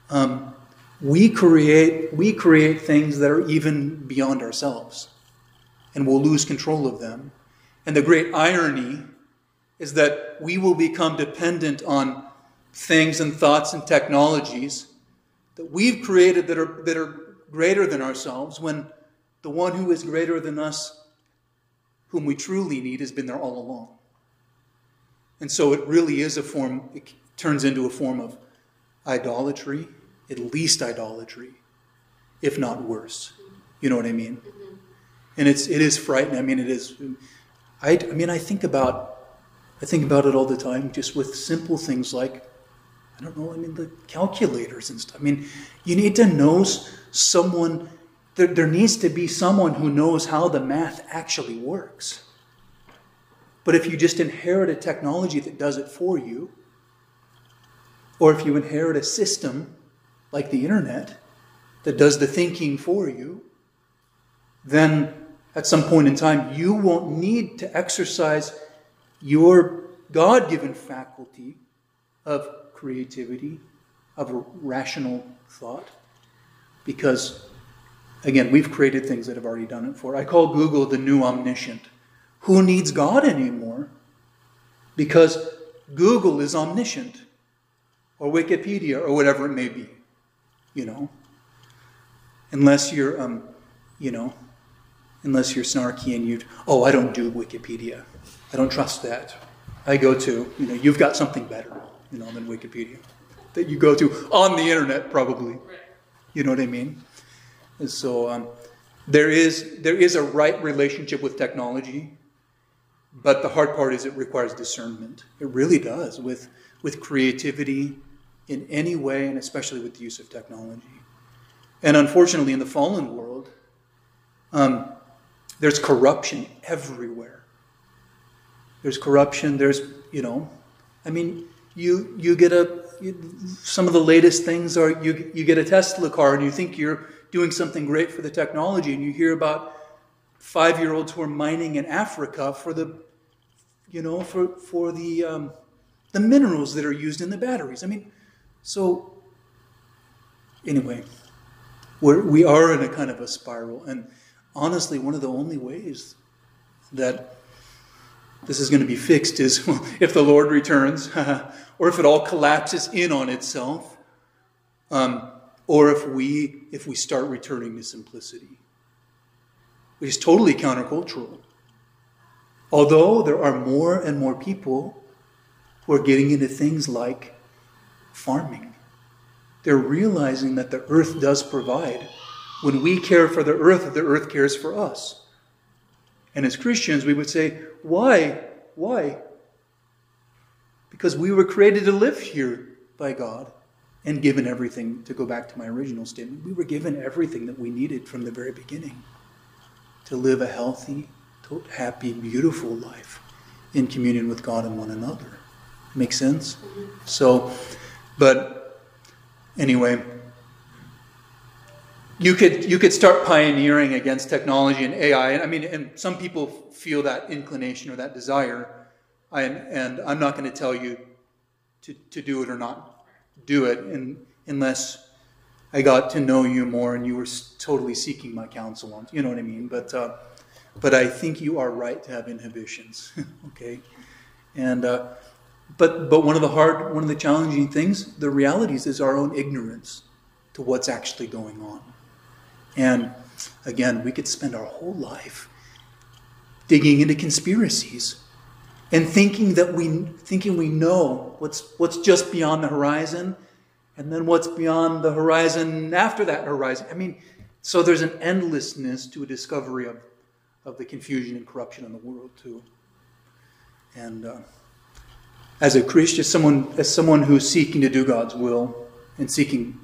Speaker 1: um, we create we create things that are even beyond ourselves, and we'll lose control of them. And the great irony is that we will become dependent on things and thoughts and technologies that we've created that are, that are greater than ourselves when the one who is greater than us, whom we truly need, has been there all along. And so it really is a form, it turns into a form of idolatry, at least idolatry, if not worse. You know what I mean? Mm-hmm. And it's it is frightening. I mean, it is. I, I mean, I think about I think about it all the time, just with simple things like I don't know, I mean, the calculators and stuff. I mean, you need to know someone, there, there needs to be someone who knows how the math actually works. But if you just inherit a technology that does it for you, or if you inherit a system like the internet that does the thinking for you, then at some point in time you won't need to exercise your God given faculty of creativity, of rational thought. Because, again, we've created things that have already done it for. I call Google the new omniscient. Who needs God anymore? Because Google is omniscient, or Wikipedia, or whatever it may be, you know. Unless you're, um, you know, unless you're snarky and you, oh, I don't do Wikipedia. I don't trust that. I go to, you know, you've got something better you know, than Wikipedia that you go to on the internet, probably. You know what I mean? And so um, there is there is a right relationship with technology, but the hard part is it requires discernment. It really does with with creativity in any way, and especially with the use of technology. And unfortunately, in the fallen world, um, there's corruption everywhere. There's corruption. There's you know, I mean, you you get a some of the latest things are you you get a Tesla car and you think you're doing something great for the technology and you hear about five year olds who are mining in Africa for the you know for for the um, the minerals that are used in the batteries. I mean, so anyway, we're, we are in a kind of a spiral. And honestly, one of the only ways that this is going to be fixed is if the Lord returns, or if it all collapses in on itself, um, or if we if we start returning to simplicity, which is totally countercultural. Although there are more and more people who are getting into things like farming, they're realizing that the earth does provide. When we care for the earth, the earth cares for us. And as Christians, we would say, why? Why? Because we were created to live here by God and given everything, to go back to my original statement, we were given everything that we needed from the very beginning to live a healthy, happy, beautiful life in communion with God and one another. Make sense? So, but anyway, you could you could start pioneering against technology and AI. And I mean, and some people feel that inclination or that desire. And, and I'm not going to tell you to, to do it or not do it in, unless I got to know you more and you were totally seeking my counsel on. You know what I mean? But uh, but I think you are right to have inhibitions. okay, and uh, but but one of the hard, one of the challenging things, the realities is our own ignorance to what's actually going on. And again, we could spend our whole life digging into conspiracies and thinking that we thinking we know what's what's just beyond the horizon and then what's beyond the horizon after that horizon. I mean, so there's an endlessness to a discovery of, of the confusion and corruption in the world too. And uh, as a Christian, someone as someone who's seeking to do God's will and seeking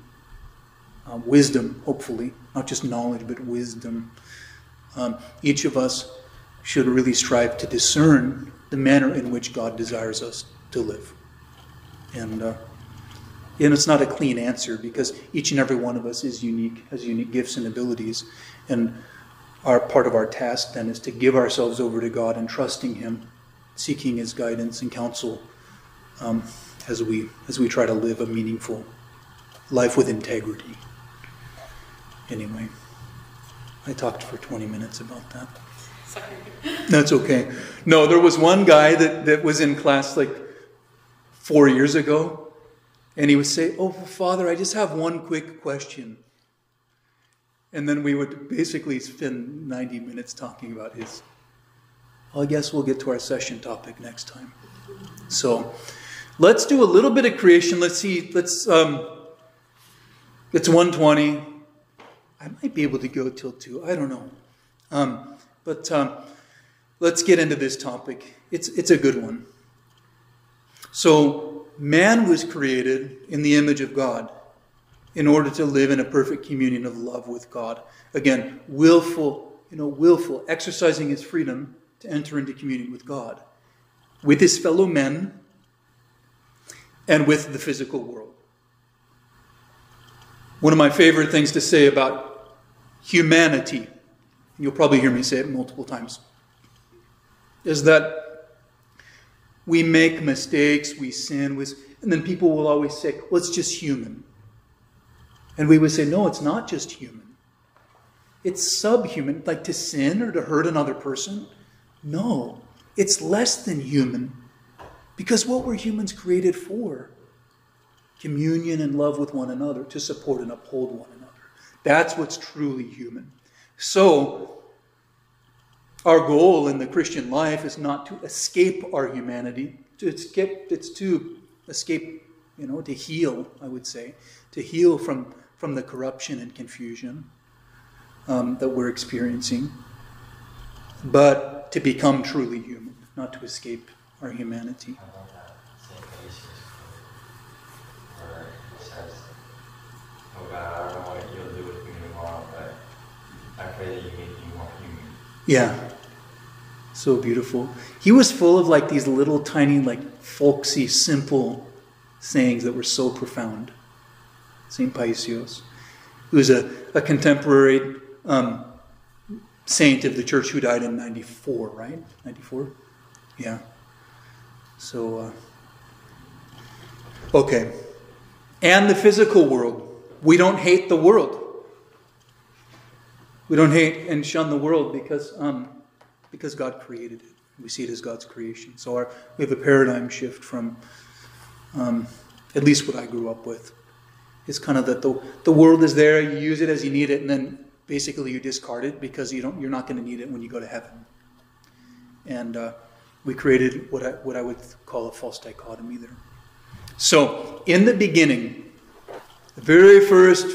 Speaker 1: um, wisdom, hopefully, not just knowledge, but wisdom. Um, each of us should really strive to discern the manner in which God desires us to live. And, uh, and it's not a clean answer because each and every one of us is unique, has unique gifts and abilities. And our part of our task then is to give ourselves over to God and trusting Him, seeking His guidance and counsel um, as we as we try to live a meaningful life with integrity. Anyway, I talked for 20 minutes about that.
Speaker 4: Sorry.
Speaker 1: That's okay. No, there was one guy that, that was in class like four years ago, and he would say, Oh, Father, I just have one quick question. And then we would basically spend 90 minutes talking about his. Well, I guess we'll get to our session topic next time. So let's do a little bit of creation. Let's see, let's, um, it's 120. I might be able to go till 2. I don't know. Um, but um, let's get into this topic. It's, it's a good one. So, man was created in the image of God in order to live in a perfect communion of love with God. Again, willful, you know, willful, exercising his freedom to enter into communion with God, with his fellow men, and with the physical world. One of my favorite things to say about humanity, you'll probably hear me say it multiple times, is that we make mistakes, we sin, and then people will always say, well, it's just human. And we would say, no, it's not just human. It's subhuman, like to sin or to hurt another person. No, it's less than human. Because what were humans created for? communion and love with one another, to support and uphold one another. That's what's truly human. So, our goal in the Christian life is not to escape our humanity, to escape, it's to escape, you know, to heal, I would say, to heal from, from the corruption and confusion um, that we're experiencing, but to become truly human, not to escape our humanity.
Speaker 2: God, I what you'll do with me tomorrow, but I pray that you make me more human.
Speaker 1: Yeah. So beautiful. He was full of like these little tiny, like folksy, simple sayings that were so profound. St. Paisios, who was a, a contemporary um, saint of the church who died in 94, right? 94? Yeah. So, uh, okay. And the physical world we don't hate the world. We don't hate and shun the world because, um, because God created it. We see it as God's creation. So our, we have a paradigm shift from um, at least what I grew up with. It's kind of that the, the world is there, you use it as you need it, and then basically you discard it because you don't, you're not going to need it when you go to heaven. And uh, we created what I, what I would call a false dichotomy there. So, in the beginning, the very first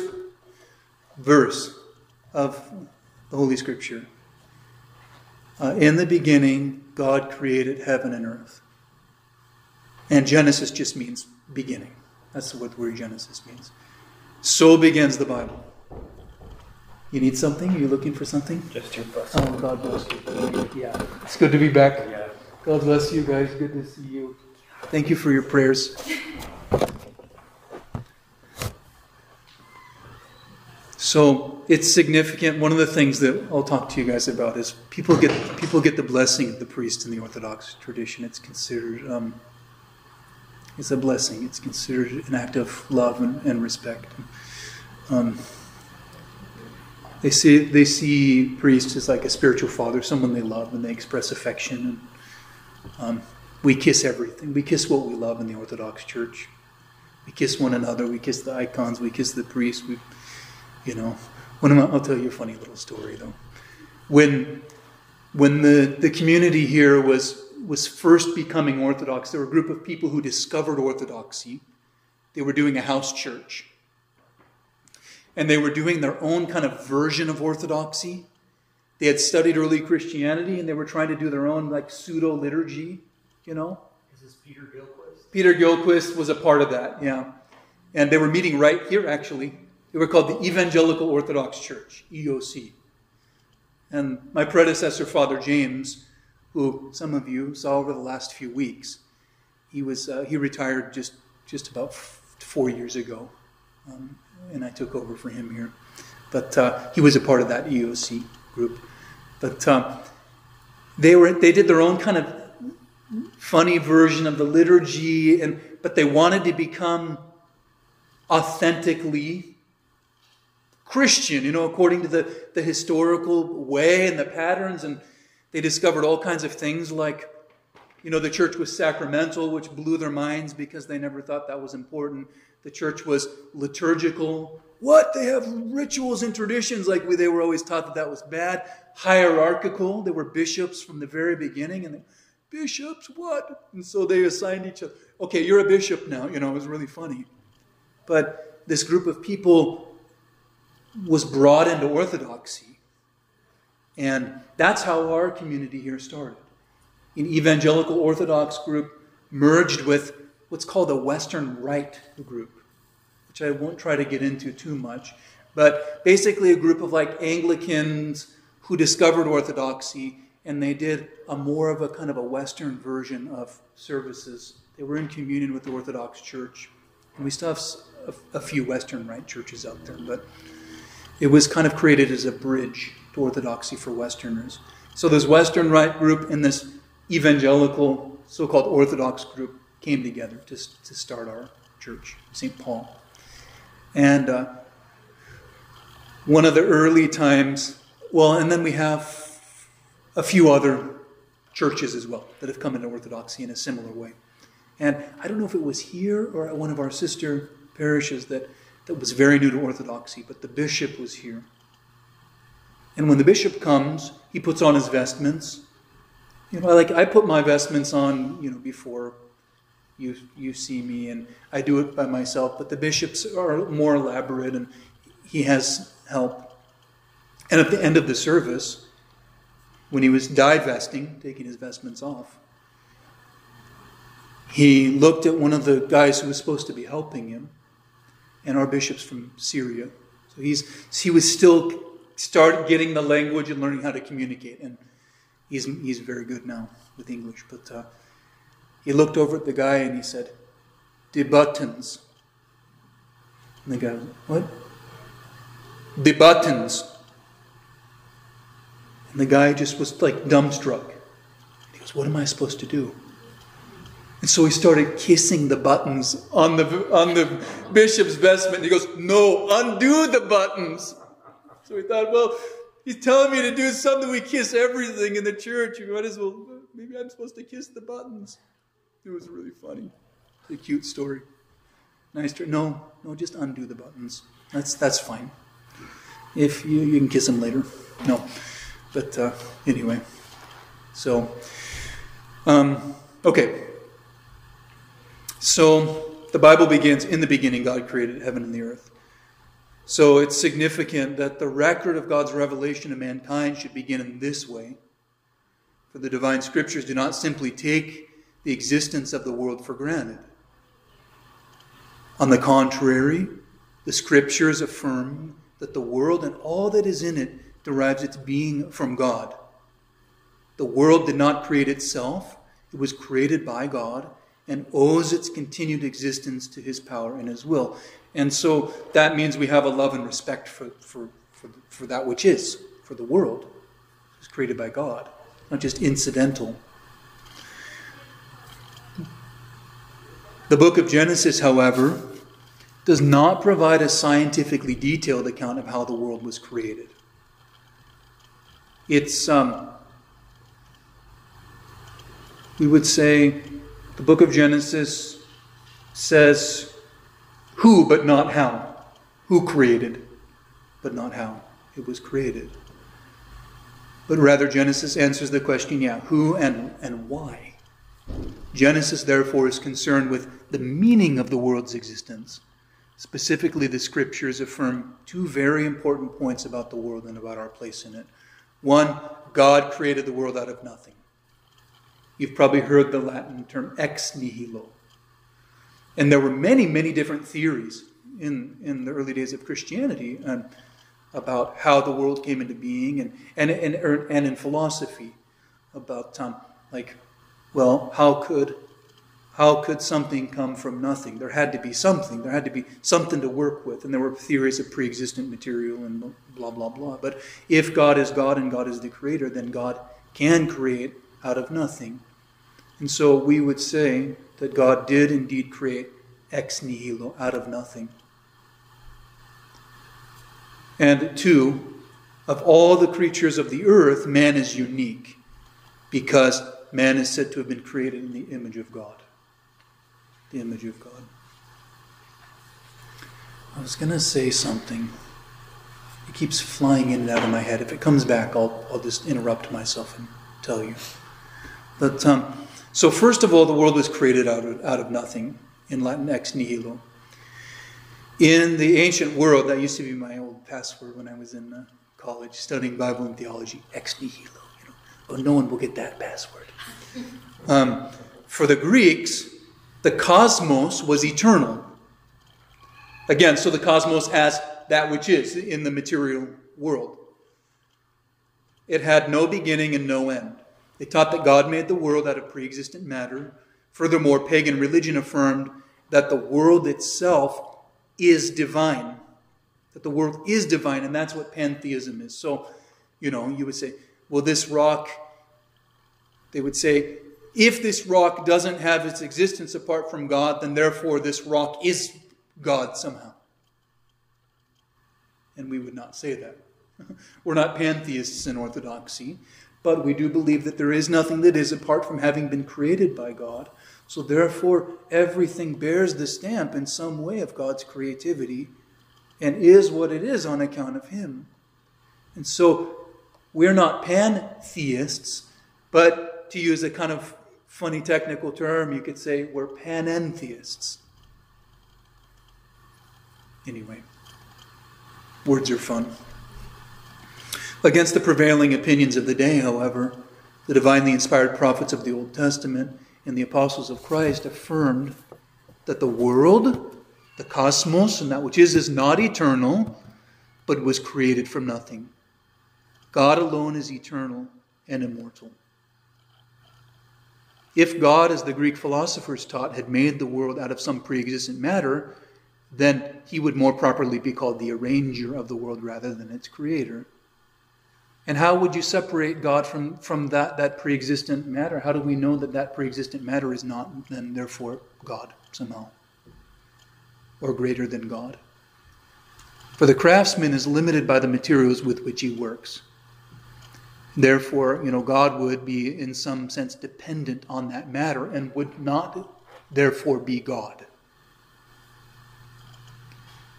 Speaker 1: verse of the Holy Scripture, uh, in the beginning, God created heaven and earth. And Genesis just means beginning. That's what the word Genesis means. So begins the Bible. You need something? Are you looking for something?
Speaker 3: Just your bus.
Speaker 1: Oh, God bless you. Yeah. It's good to be back.
Speaker 3: Yeah.
Speaker 1: God bless you guys. Good to see you. Thank you for your prayers. So it's significant. One of the things that I'll talk to you guys about is people get people get the blessing of the priest in the Orthodox tradition. It's considered um, it's a blessing. It's considered an act of love and, and respect. Um, they see they see priest as like a spiritual father, someone they love, and they express affection. And um, we kiss everything. We kiss what we love in the Orthodox Church. We kiss one another. We kiss the icons. We kiss the priest. We, you know, one of my, I'll tell you a funny little story though. When when the, the community here was was first becoming Orthodox, there were a group of people who discovered Orthodoxy. They were doing a house church. And they were doing their own kind of version of Orthodoxy. They had studied early Christianity and they were trying to do their own like pseudo liturgy, you know.
Speaker 3: Is this Peter Gillquist?
Speaker 1: Peter Gillquist was a part of that, yeah. And they were meeting right here, actually. They were called the Evangelical Orthodox Church, EOC. And my predecessor, Father James, who some of you saw over the last few weeks, he was uh, he retired just just about f- four years ago, um, and I took over for him here. But uh, he was a part of that EOC group. But uh, they were they did their own kind of funny version of the liturgy, and but they wanted to become authentically Christian, you know, according to the, the historical way and the patterns. And they discovered all kinds of things like, you know, the church was sacramental, which blew their minds because they never thought that was important. The church was liturgical. What? They have rituals and traditions like we, they were always taught that that was bad. Hierarchical. There were bishops from the very beginning. And they, bishops, what? And so they assigned each other. Okay, you're a bishop now. You know, it was really funny. But this group of people was brought into orthodoxy. And that's how our community here started. An evangelical Orthodox group merged with what's called a Western Rite group, which I won't try to get into too much, but basically a group of like Anglicans who discovered Orthodoxy and they did a more of a kind of a Western version of services. They were in communion with the Orthodox Church. And we still have a, a few Western Rite churches out there, but it was kind of created as a bridge to Orthodoxy for Westerners. So this Western Rite group and this evangelical, so-called Orthodox group came together to, to start our church, St. Paul. And uh, one of the early times, well, and then we have a few other churches as well that have come into Orthodoxy in a similar way. And I don't know if it was here or at one of our sister parishes that, that was very new to Orthodoxy, but the bishop was here. And when the bishop comes, he puts on his vestments. You know, like I put my vestments on, you know, before you you see me, and I do it by myself. But the bishops are more elaborate, and he has help. And at the end of the service, when he was divesting, taking his vestments off, he looked at one of the guys who was supposed to be helping him, and our bishop's from Syria. So he's he was still start getting the language and learning how to communicate, and he's he's very good now with English. But uh, he looked over at the guy and he said, "The buttons." And the guy, "What?" The buttons. And the guy just was like dumbstruck. He goes, "What am I supposed to do?" And so he started kissing the buttons on the, on the bishop's vestment. He goes, No, undo the buttons. So we thought, well, he's telling me to do something. We kiss everything in the church. You might as well, maybe I'm supposed to kiss the buttons. It was really funny. It's a cute story. Nice. To, no, no, just undo the buttons. That's, that's fine. If you, you can kiss them later. No. But uh, anyway. So, um, okay. So the Bible begins in the beginning, God created heaven and the earth. So it's significant that the record of God's revelation to mankind should begin in this way. For the divine scriptures do not simply take the existence of the world for granted. On the contrary, the scriptures affirm that the world and all that is in it derives its being from God. The world did not create itself, it was created by God and owes its continued existence to his power and his will. And so that means we have a love and respect for, for, for, for that which is, for the world. Was created by God, not just incidental. The book of Genesis, however, does not provide a scientifically detailed account of how the world was created. It's, um, we would say, the book of Genesis says who but not how. Who created, but not how it was created. But rather, Genesis answers the question yeah, who and, and why. Genesis, therefore, is concerned with the meaning of the world's existence. Specifically, the scriptures affirm two very important points about the world and about our place in it. One, God created the world out of nothing. You've probably heard the Latin term ex nihilo. And there were many, many different theories in, in the early days of Christianity um, about how the world came into being and, and, and, er, and in philosophy about, um, like, well, how could, how could something come from nothing? There had to be something. There had to be something to work with. And there were theories of pre existent material and blah, blah, blah. But if God is God and God is the creator, then God can create out of nothing. And so we would say that God did indeed create ex nihilo, out of nothing. And two, of all the creatures of the earth, man is unique because man is said to have been created in the image of God. The image of God. I was going to say something. It keeps flying in and out of my head. If it comes back, I'll, I'll just interrupt myself and tell you. But um, so, first of all, the world was created out of, out of nothing, in Latin ex nihilo. In the ancient world, that used to be my old password when I was in uh, college studying Bible and theology, ex nihilo. You know, oh, no one will get that password. Um, for the Greeks, the cosmos was eternal. Again, so the cosmos as that which is in the material world. It had no beginning and no end. They taught that God made the world out of pre existent matter. Furthermore, pagan religion affirmed that the world itself is divine. That the world is divine, and that's what pantheism is. So, you know, you would say, well, this rock, they would say, if this rock doesn't have its existence apart from God, then therefore this rock is God somehow. And we would not say that. We're not pantheists in orthodoxy. But we do believe that there is nothing that is apart from having been created by God. So therefore, everything bears the stamp in some way of God's creativity and is what it is on account of Him. And so we're not pantheists, but to use a kind of funny technical term, you could say we're panentheists. Anyway, words are fun. Against the prevailing opinions of the day, however, the divinely inspired prophets of the Old Testament and the apostles of Christ affirmed that the world, the cosmos, and that which is, is not eternal, but was created from nothing. God alone is eternal and immortal. If God, as the Greek philosophers taught, had made the world out of some pre existent matter, then he would more properly be called the arranger of the world rather than its creator. And how would you separate God from, from that, that pre existent matter? How do we know that that pre existent matter is not then, therefore, God somehow? Or greater than God? For the craftsman is limited by the materials with which he works. Therefore, you know, God would be in some sense dependent on that matter and would not therefore be God.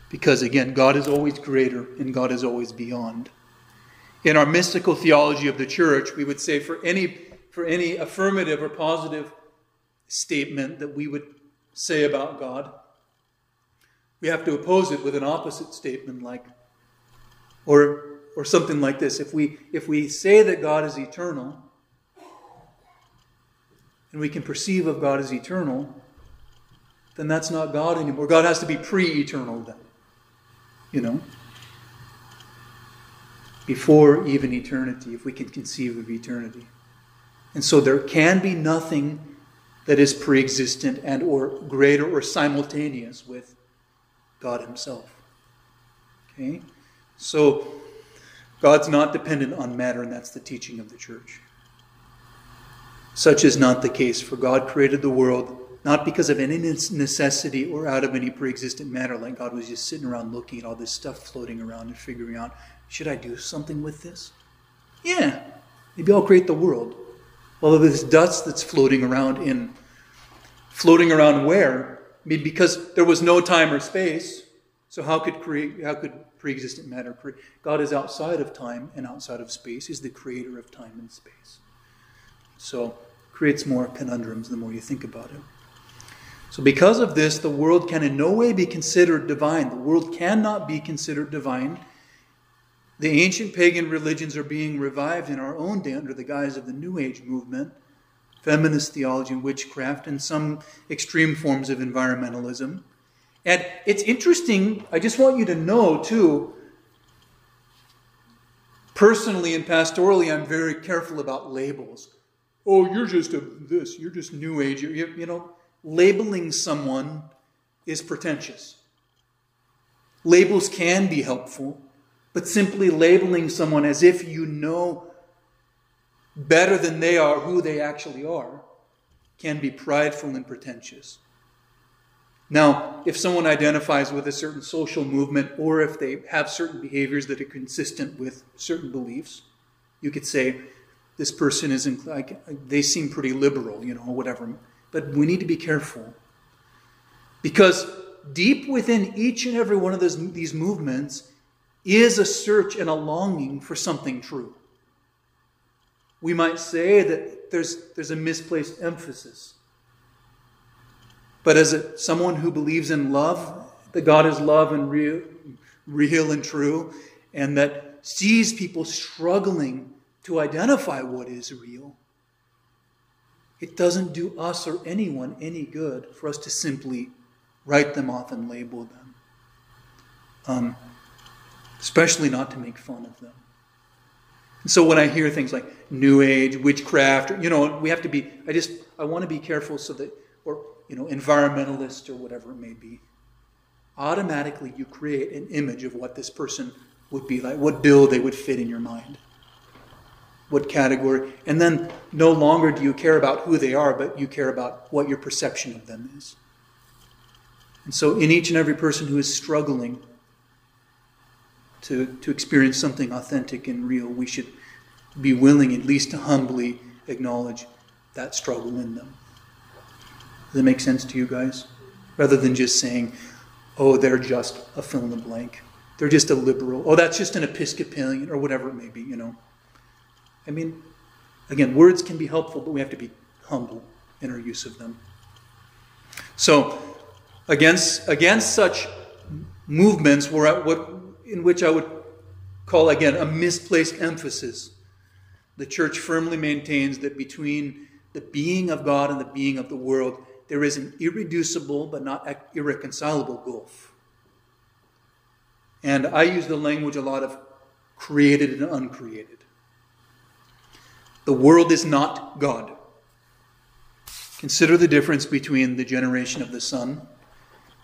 Speaker 1: Because again, God is always greater and God is always beyond. In our mystical theology of the church, we would say for any, for any affirmative or positive statement that we would say about God, we have to oppose it with an opposite statement like, or, or something like this. If we, if we say that God is eternal, and we can perceive of God as eternal, then that's not God anymore. God has to be pre eternal then. You know? Before even eternity, if we can conceive of eternity. And so there can be nothing that is pre-existent and or greater or simultaneous with God himself. Okay? So God's not dependent on matter, and that's the teaching of the church. Such is not the case, for God created the world not because of any necessity or out of any pre existent matter, like God was just sitting around looking at all this stuff floating around and figuring out should I do something with this? Yeah, maybe I'll create the world. All of this dust that's floating around in, floating around where? I mean, because there was no time or space. So how could create? How could pre-existent matter create? God is outside of time and outside of space. He's the creator of time and space. So creates more conundrums the more you think about it. So because of this, the world can in no way be considered divine. The world cannot be considered divine the ancient pagan religions are being revived in our own day under the guise of the New Age movement, feminist theology and witchcraft, and some extreme forms of environmentalism. And it's interesting, I just want you to know, too, personally and pastorally, I'm very careful about labels. Oh, you're just a this, you're just New Age. You, you know, labeling someone is pretentious. Labels can be helpful, but simply labeling someone as if you know better than they are who they actually are can be prideful and pretentious. Now, if someone identifies with a certain social movement or if they have certain behaviors that are consistent with certain beliefs, you could say, this person isn't like, they seem pretty liberal, you know, whatever. But we need to be careful. Because deep within each and every one of those, these movements is a search and a longing for something true. We might say that there's, there's a misplaced emphasis. But as a, someone who believes in love, that God is love and real, real and true, and that sees people struggling to identify what is real, it doesn't do us or anyone any good for us to simply write them off and label them. Um, especially not to make fun of them. So when I hear things like New Age, witchcraft, you know, we have to be, I just, I want to be careful so that, or, you know, environmentalist or whatever it may be. Automatically, you create an image of what this person would be like, what bill they would fit in your mind, what category. And then no longer do you care about who they are, but you care about what your perception of them is. And so, in each and every person who is struggling to, to experience something authentic and real, we should be willing at least to humbly acknowledge that struggle in them. Does that make sense to you guys? Rather than just saying, oh, they're just a fill in the blank. They're just a liberal. Oh, that's just an Episcopalian or whatever it may be, you know. I mean, again, words can be helpful, but we have to be humble in our use of them. So, against, against such movements, we're at what in which I would call again a misplaced emphasis. The church firmly maintains that between the being of God and the being of the world, there is an irreducible but not irreconcilable gulf. And I use the language a lot of created and uncreated. The world is not God. Consider the difference between the generation of the Son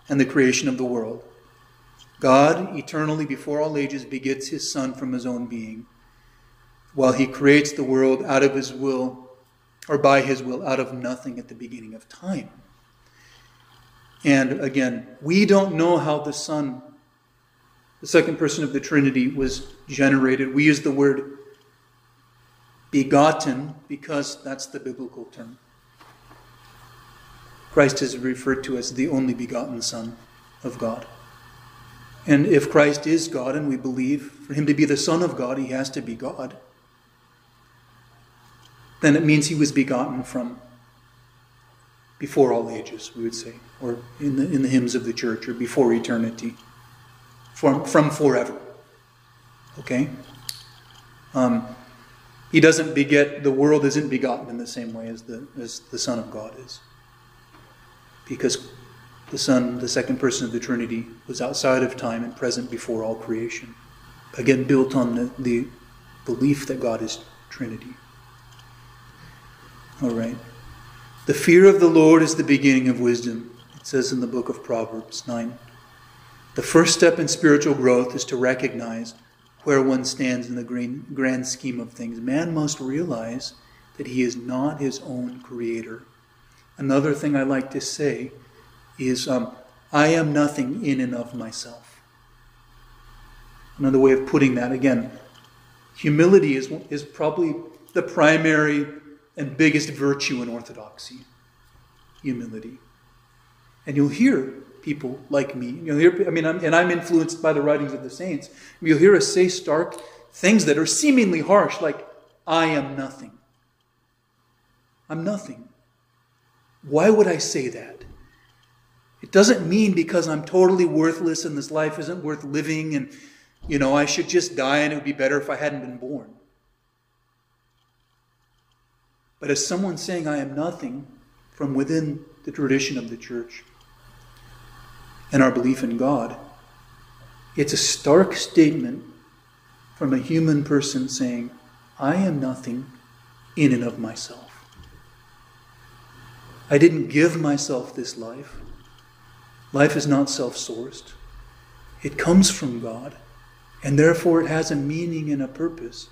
Speaker 1: and the creation of the world. God, eternally before all ages, begets his Son from his own being. while he creates the world out of his will, or by his will, out of nothing at the beginning of time. And again, we don't know how the Son, the second person of the Trinity, was generated. We use the word begotten because that's the biblical term. Christ is referred to as the only begotten Son of God. And if Christ is God, and we believe for him to be the Son of God, he has to be God, then it means he was begotten from before all ages, we would say, or in the, in the hymns of the church, or before eternity, from, from forever. Okay? Um, he doesn't beget, the world isn't begotten in the same way as the, as the Son of God is. Because the Son, the second person of the Trinity, was outside of time and present before all creation. Again, built on the, the belief that God is Trinity. All right. The fear of the Lord is the beginning of wisdom. It says in the book of Proverbs 9. The first step in spiritual growth is to recognize where one stands in the grand scheme of things. Man must realize that he is not his own creator. Another thing I like to say is um, I am nothing in and of myself. Another way of putting that, again, humility is, is probably the primary and biggest virtue in orthodoxy humility. And you'll hear people like me, you'll hear, I mean, I'm, and I'm influenced by the writings of the saints. You'll hear us say stark things that are seemingly harsh, like, I am nothing. I'm nothing. Why would I say that? It doesn't mean because I'm totally worthless and this life isn't worth living and, you know, I should just die and it would be better if I hadn't been born. But as someone saying, I am nothing from within the tradition of the church and our belief in God, it's a stark statement from a human person saying, I am nothing in and of myself. I didn't give myself this life. Life is not self sourced, it comes from God, and therefore it has a meaning and a purpose.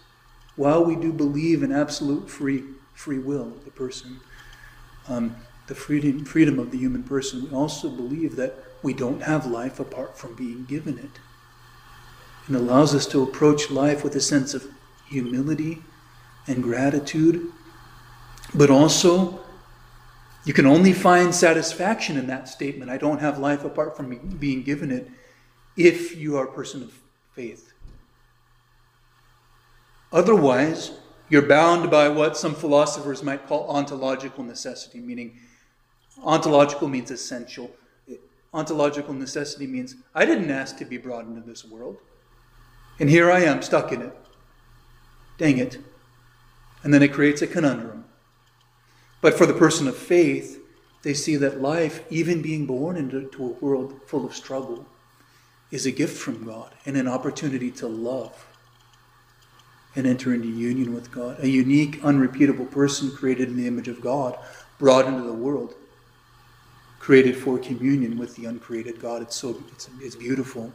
Speaker 1: While we do believe in absolute free free will of the person, um, the freedom, freedom of the human person, we also believe that we don't have life apart from being given it. It allows us to approach life with a sense of humility and gratitude, but also you can only find satisfaction in that statement. I don't have life apart from being given it if you are a person of faith. Otherwise, you're bound by what some philosophers might call ontological necessity, meaning ontological means essential. Ontological necessity means I didn't ask to be brought into this world. And here I am, stuck in it. Dang it. And then it creates a conundrum. But for the person of faith, they see that life, even being born into a world full of struggle, is a gift from God and an opportunity to love and enter into union with God. A unique, unrepeatable person created in the image of God, brought into the world, created for communion with the uncreated God. It's so it's, it's beautiful.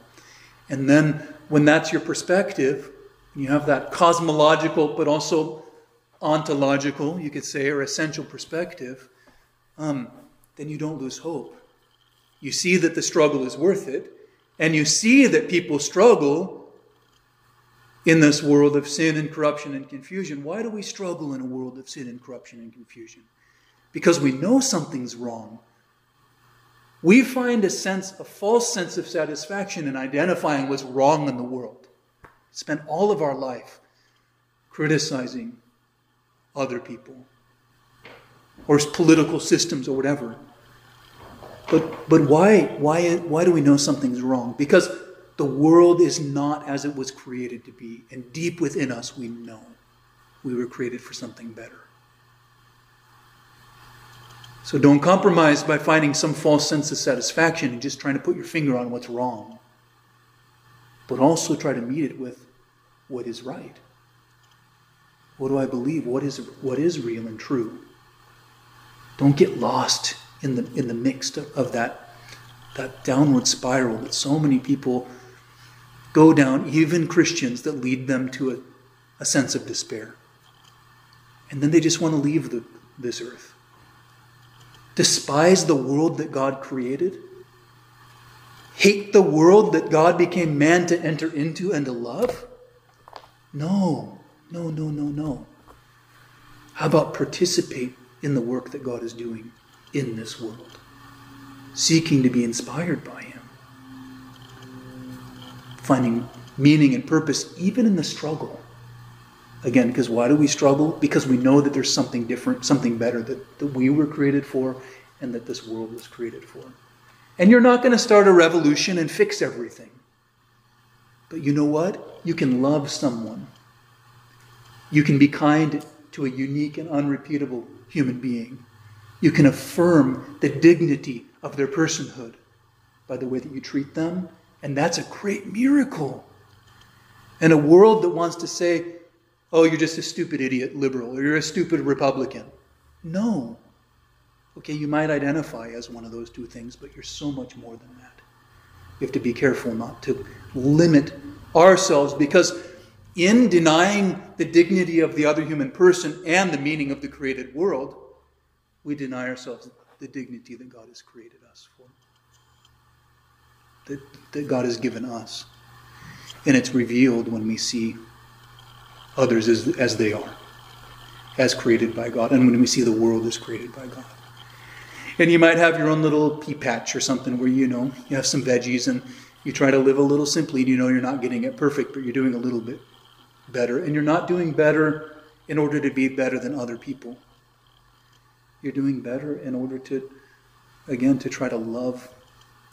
Speaker 1: And then when that's your perspective, you have that cosmological but also ontological, you could say, or essential perspective, um, then you don't lose hope. You see that the struggle is worth it, and you see that people struggle in this world of sin and corruption and confusion. Why do we struggle in a world of sin and corruption and confusion? Because we know something's wrong. We find a sense, a false sense of satisfaction in identifying what's wrong in the world. Spend all of our life criticizing other people or political systems or whatever. But, but why, why, why do we know something's wrong? Because the world is not as it was created to be. And deep within us, we know we were created for something better. So don't compromise by finding some false sense of satisfaction and just trying to put your finger on what's wrong. But also try to meet it with what is right. What do I believe? What is, what is real and true? Don't get lost in the, in the mix of, that, that downward spiral that so many people go down, even Christians, that lead them to a a sense of despair. And then they just want to leave the, this earth. Despise the world that God created? Hate the world that God became man to enter into and to love? No, no, no, no, no. How about participate in the work that God is doing in this world, seeking to be inspired by Him, finding meaning and purpose even in the struggle? Again, because why do we struggle? Because we know that there's something different, something better that, that we were created for and that this world was created for. And you're not going to start a revolution and fix everything. But you know what? You can love someone. You can be kind to a unique and unrepeatable human being. You can affirm the dignity of their personhood by the way that you treat them. And that's a great miracle. In a world that wants to say, oh, you're just a stupid idiot liberal or you're a stupid Republican. No. Okay, you might identify as one of those two things, but you're so much more than that. We have to be careful not to limit ourselves because in denying the dignity of the other human person and the meaning of the created world, we deny ourselves the dignity that God has created us for, that, that God has given us. And it's revealed when we see others as, as they are, as created by God, and when we see the world as created by God. And you might have your own little pea patch or something where you know you have some veggies and you try to live a little simply and you know you're not getting it perfect, but you're doing a little bit better. And you're not doing better in order to be better than other people. You're doing better in order to, again, to try to love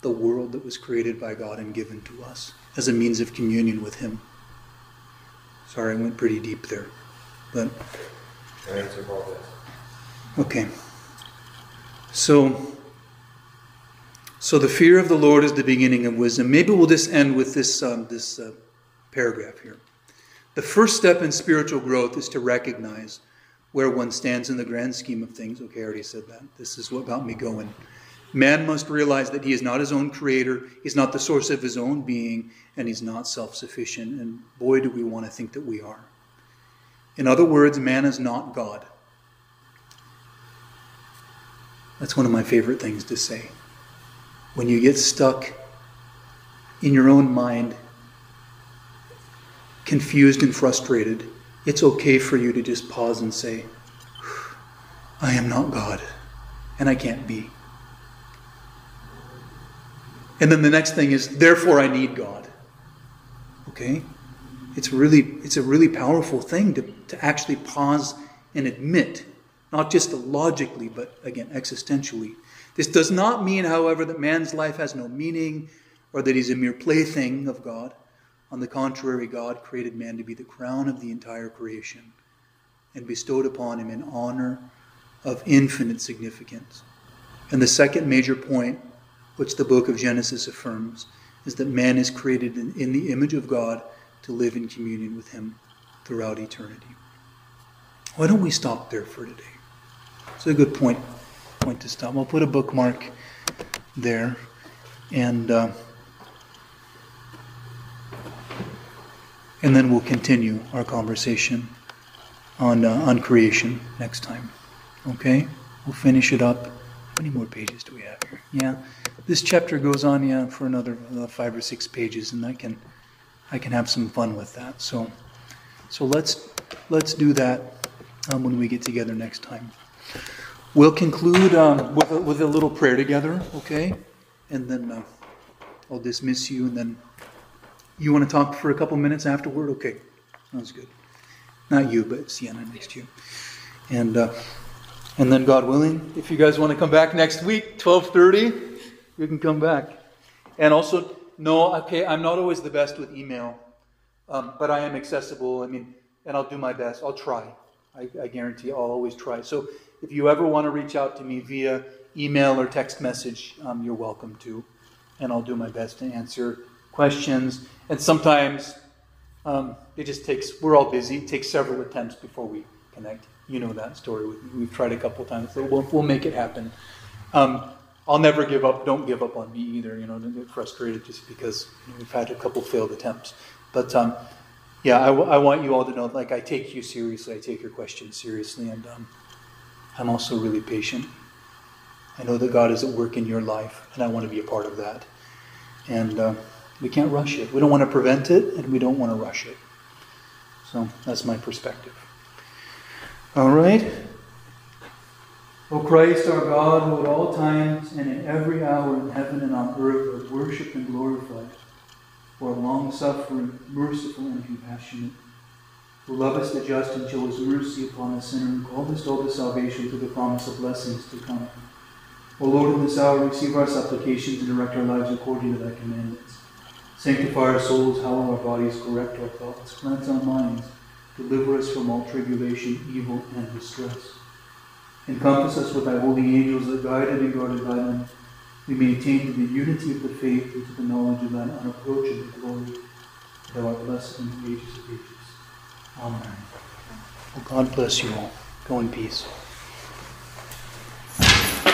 Speaker 1: the world that was created by God and given to us as a means of communion with Him. Sorry, I went pretty deep there. But Okay. So so the fear of the Lord is the beginning of wisdom. Maybe we'll just end with this um, this uh, paragraph here. The first step in spiritual growth is to recognize where one stands in the grand scheme of things. Okay, I already said that. This is what got me going. Man must realize that he is not his own creator, he's not the source of his own being, and he's not self sufficient. And boy, do we want to think that we are. In other words, man is not God. That's one of my favorite things to say. When you get stuck in your own mind, confused and frustrated, it's okay for you to just pause and say, I am not God, and I can't be. And then the next thing is, therefore I need God. Okay? It's really it's a really powerful thing to, to actually pause and admit, not just logically, but again, existentially. This does not mean, however, that man's life has no meaning or that he's a mere plaything of God. On the contrary, God created man to be the crown of the entire creation and bestowed upon him an honor of infinite significance. And the second major point which the book of Genesis affirms, is that man is created in, in the image of God to live in communion with Him throughout eternity. Why don't we stop there for today? It's a good point, point to stop. I'll put a bookmark there, and uh, and then we'll continue our conversation on uh, on creation next time. Okay, we'll finish it up. How many more pages do we have here? Yeah this chapter goes on yeah for another uh, five or six pages, and I can I can have some fun with that. So so let's let's do that um, when we get together next time. We'll conclude um, with, a, with a little prayer together, okay? And then uh, I'll dismiss you, and then you want to talk for a couple minutes afterward? Okay, sounds good. Not you, but Sienna next to you. And uh, and then God willing, if you guys want to come back next week, twelve thirty you can come back. And also, no, okay, I'm not always the best with email, um, but I am accessible. I mean, and I'll do my best. I'll try. I, I guarantee I'll always try. So if you ever want to reach out to me via email or text message, um, you're welcome to. And I'll do my best to answer questions. And sometimes um, it just takes, we're all busy. It takes several attempts before we connect. You know that story. We've tried a couple times, but we'll, we'll make it happen. Um, I'll never give up. Don't give up on me either. You know, don't get frustrated just because you know, we've had a couple failed attempts. But um, yeah, I, w- I want you all to know, like, I take you seriously. I take your questions seriously, and um, I'm also really patient. I know that God is at work in your life, and I want to be a part of that. And uh, we can't rush it. We don't want to prevent it, and we don't want to rush it. So that's my perspective. All right. O Christ our God, who at all times and in every hour in heaven and on earth are worshipped and glorified, who are long suffering, merciful, and compassionate, who lovest the just and shows mercy upon the sinner, and callest all to salvation through the promise of blessings to come. O Lord, in this hour receive our supplications and direct our lives according to thy commandments. Sanctify our souls, hallow our bodies, correct our thoughts, cleanse our minds, deliver us from all tribulation, evil, and distress. Encompass us with thy holy angels that guided and guarded by them. We may attain to the unity of the faith and to the knowledge of thine unapproachable glory. Thou art blessed in the ages of ages. Amen. Well, God bless you all. Go in peace.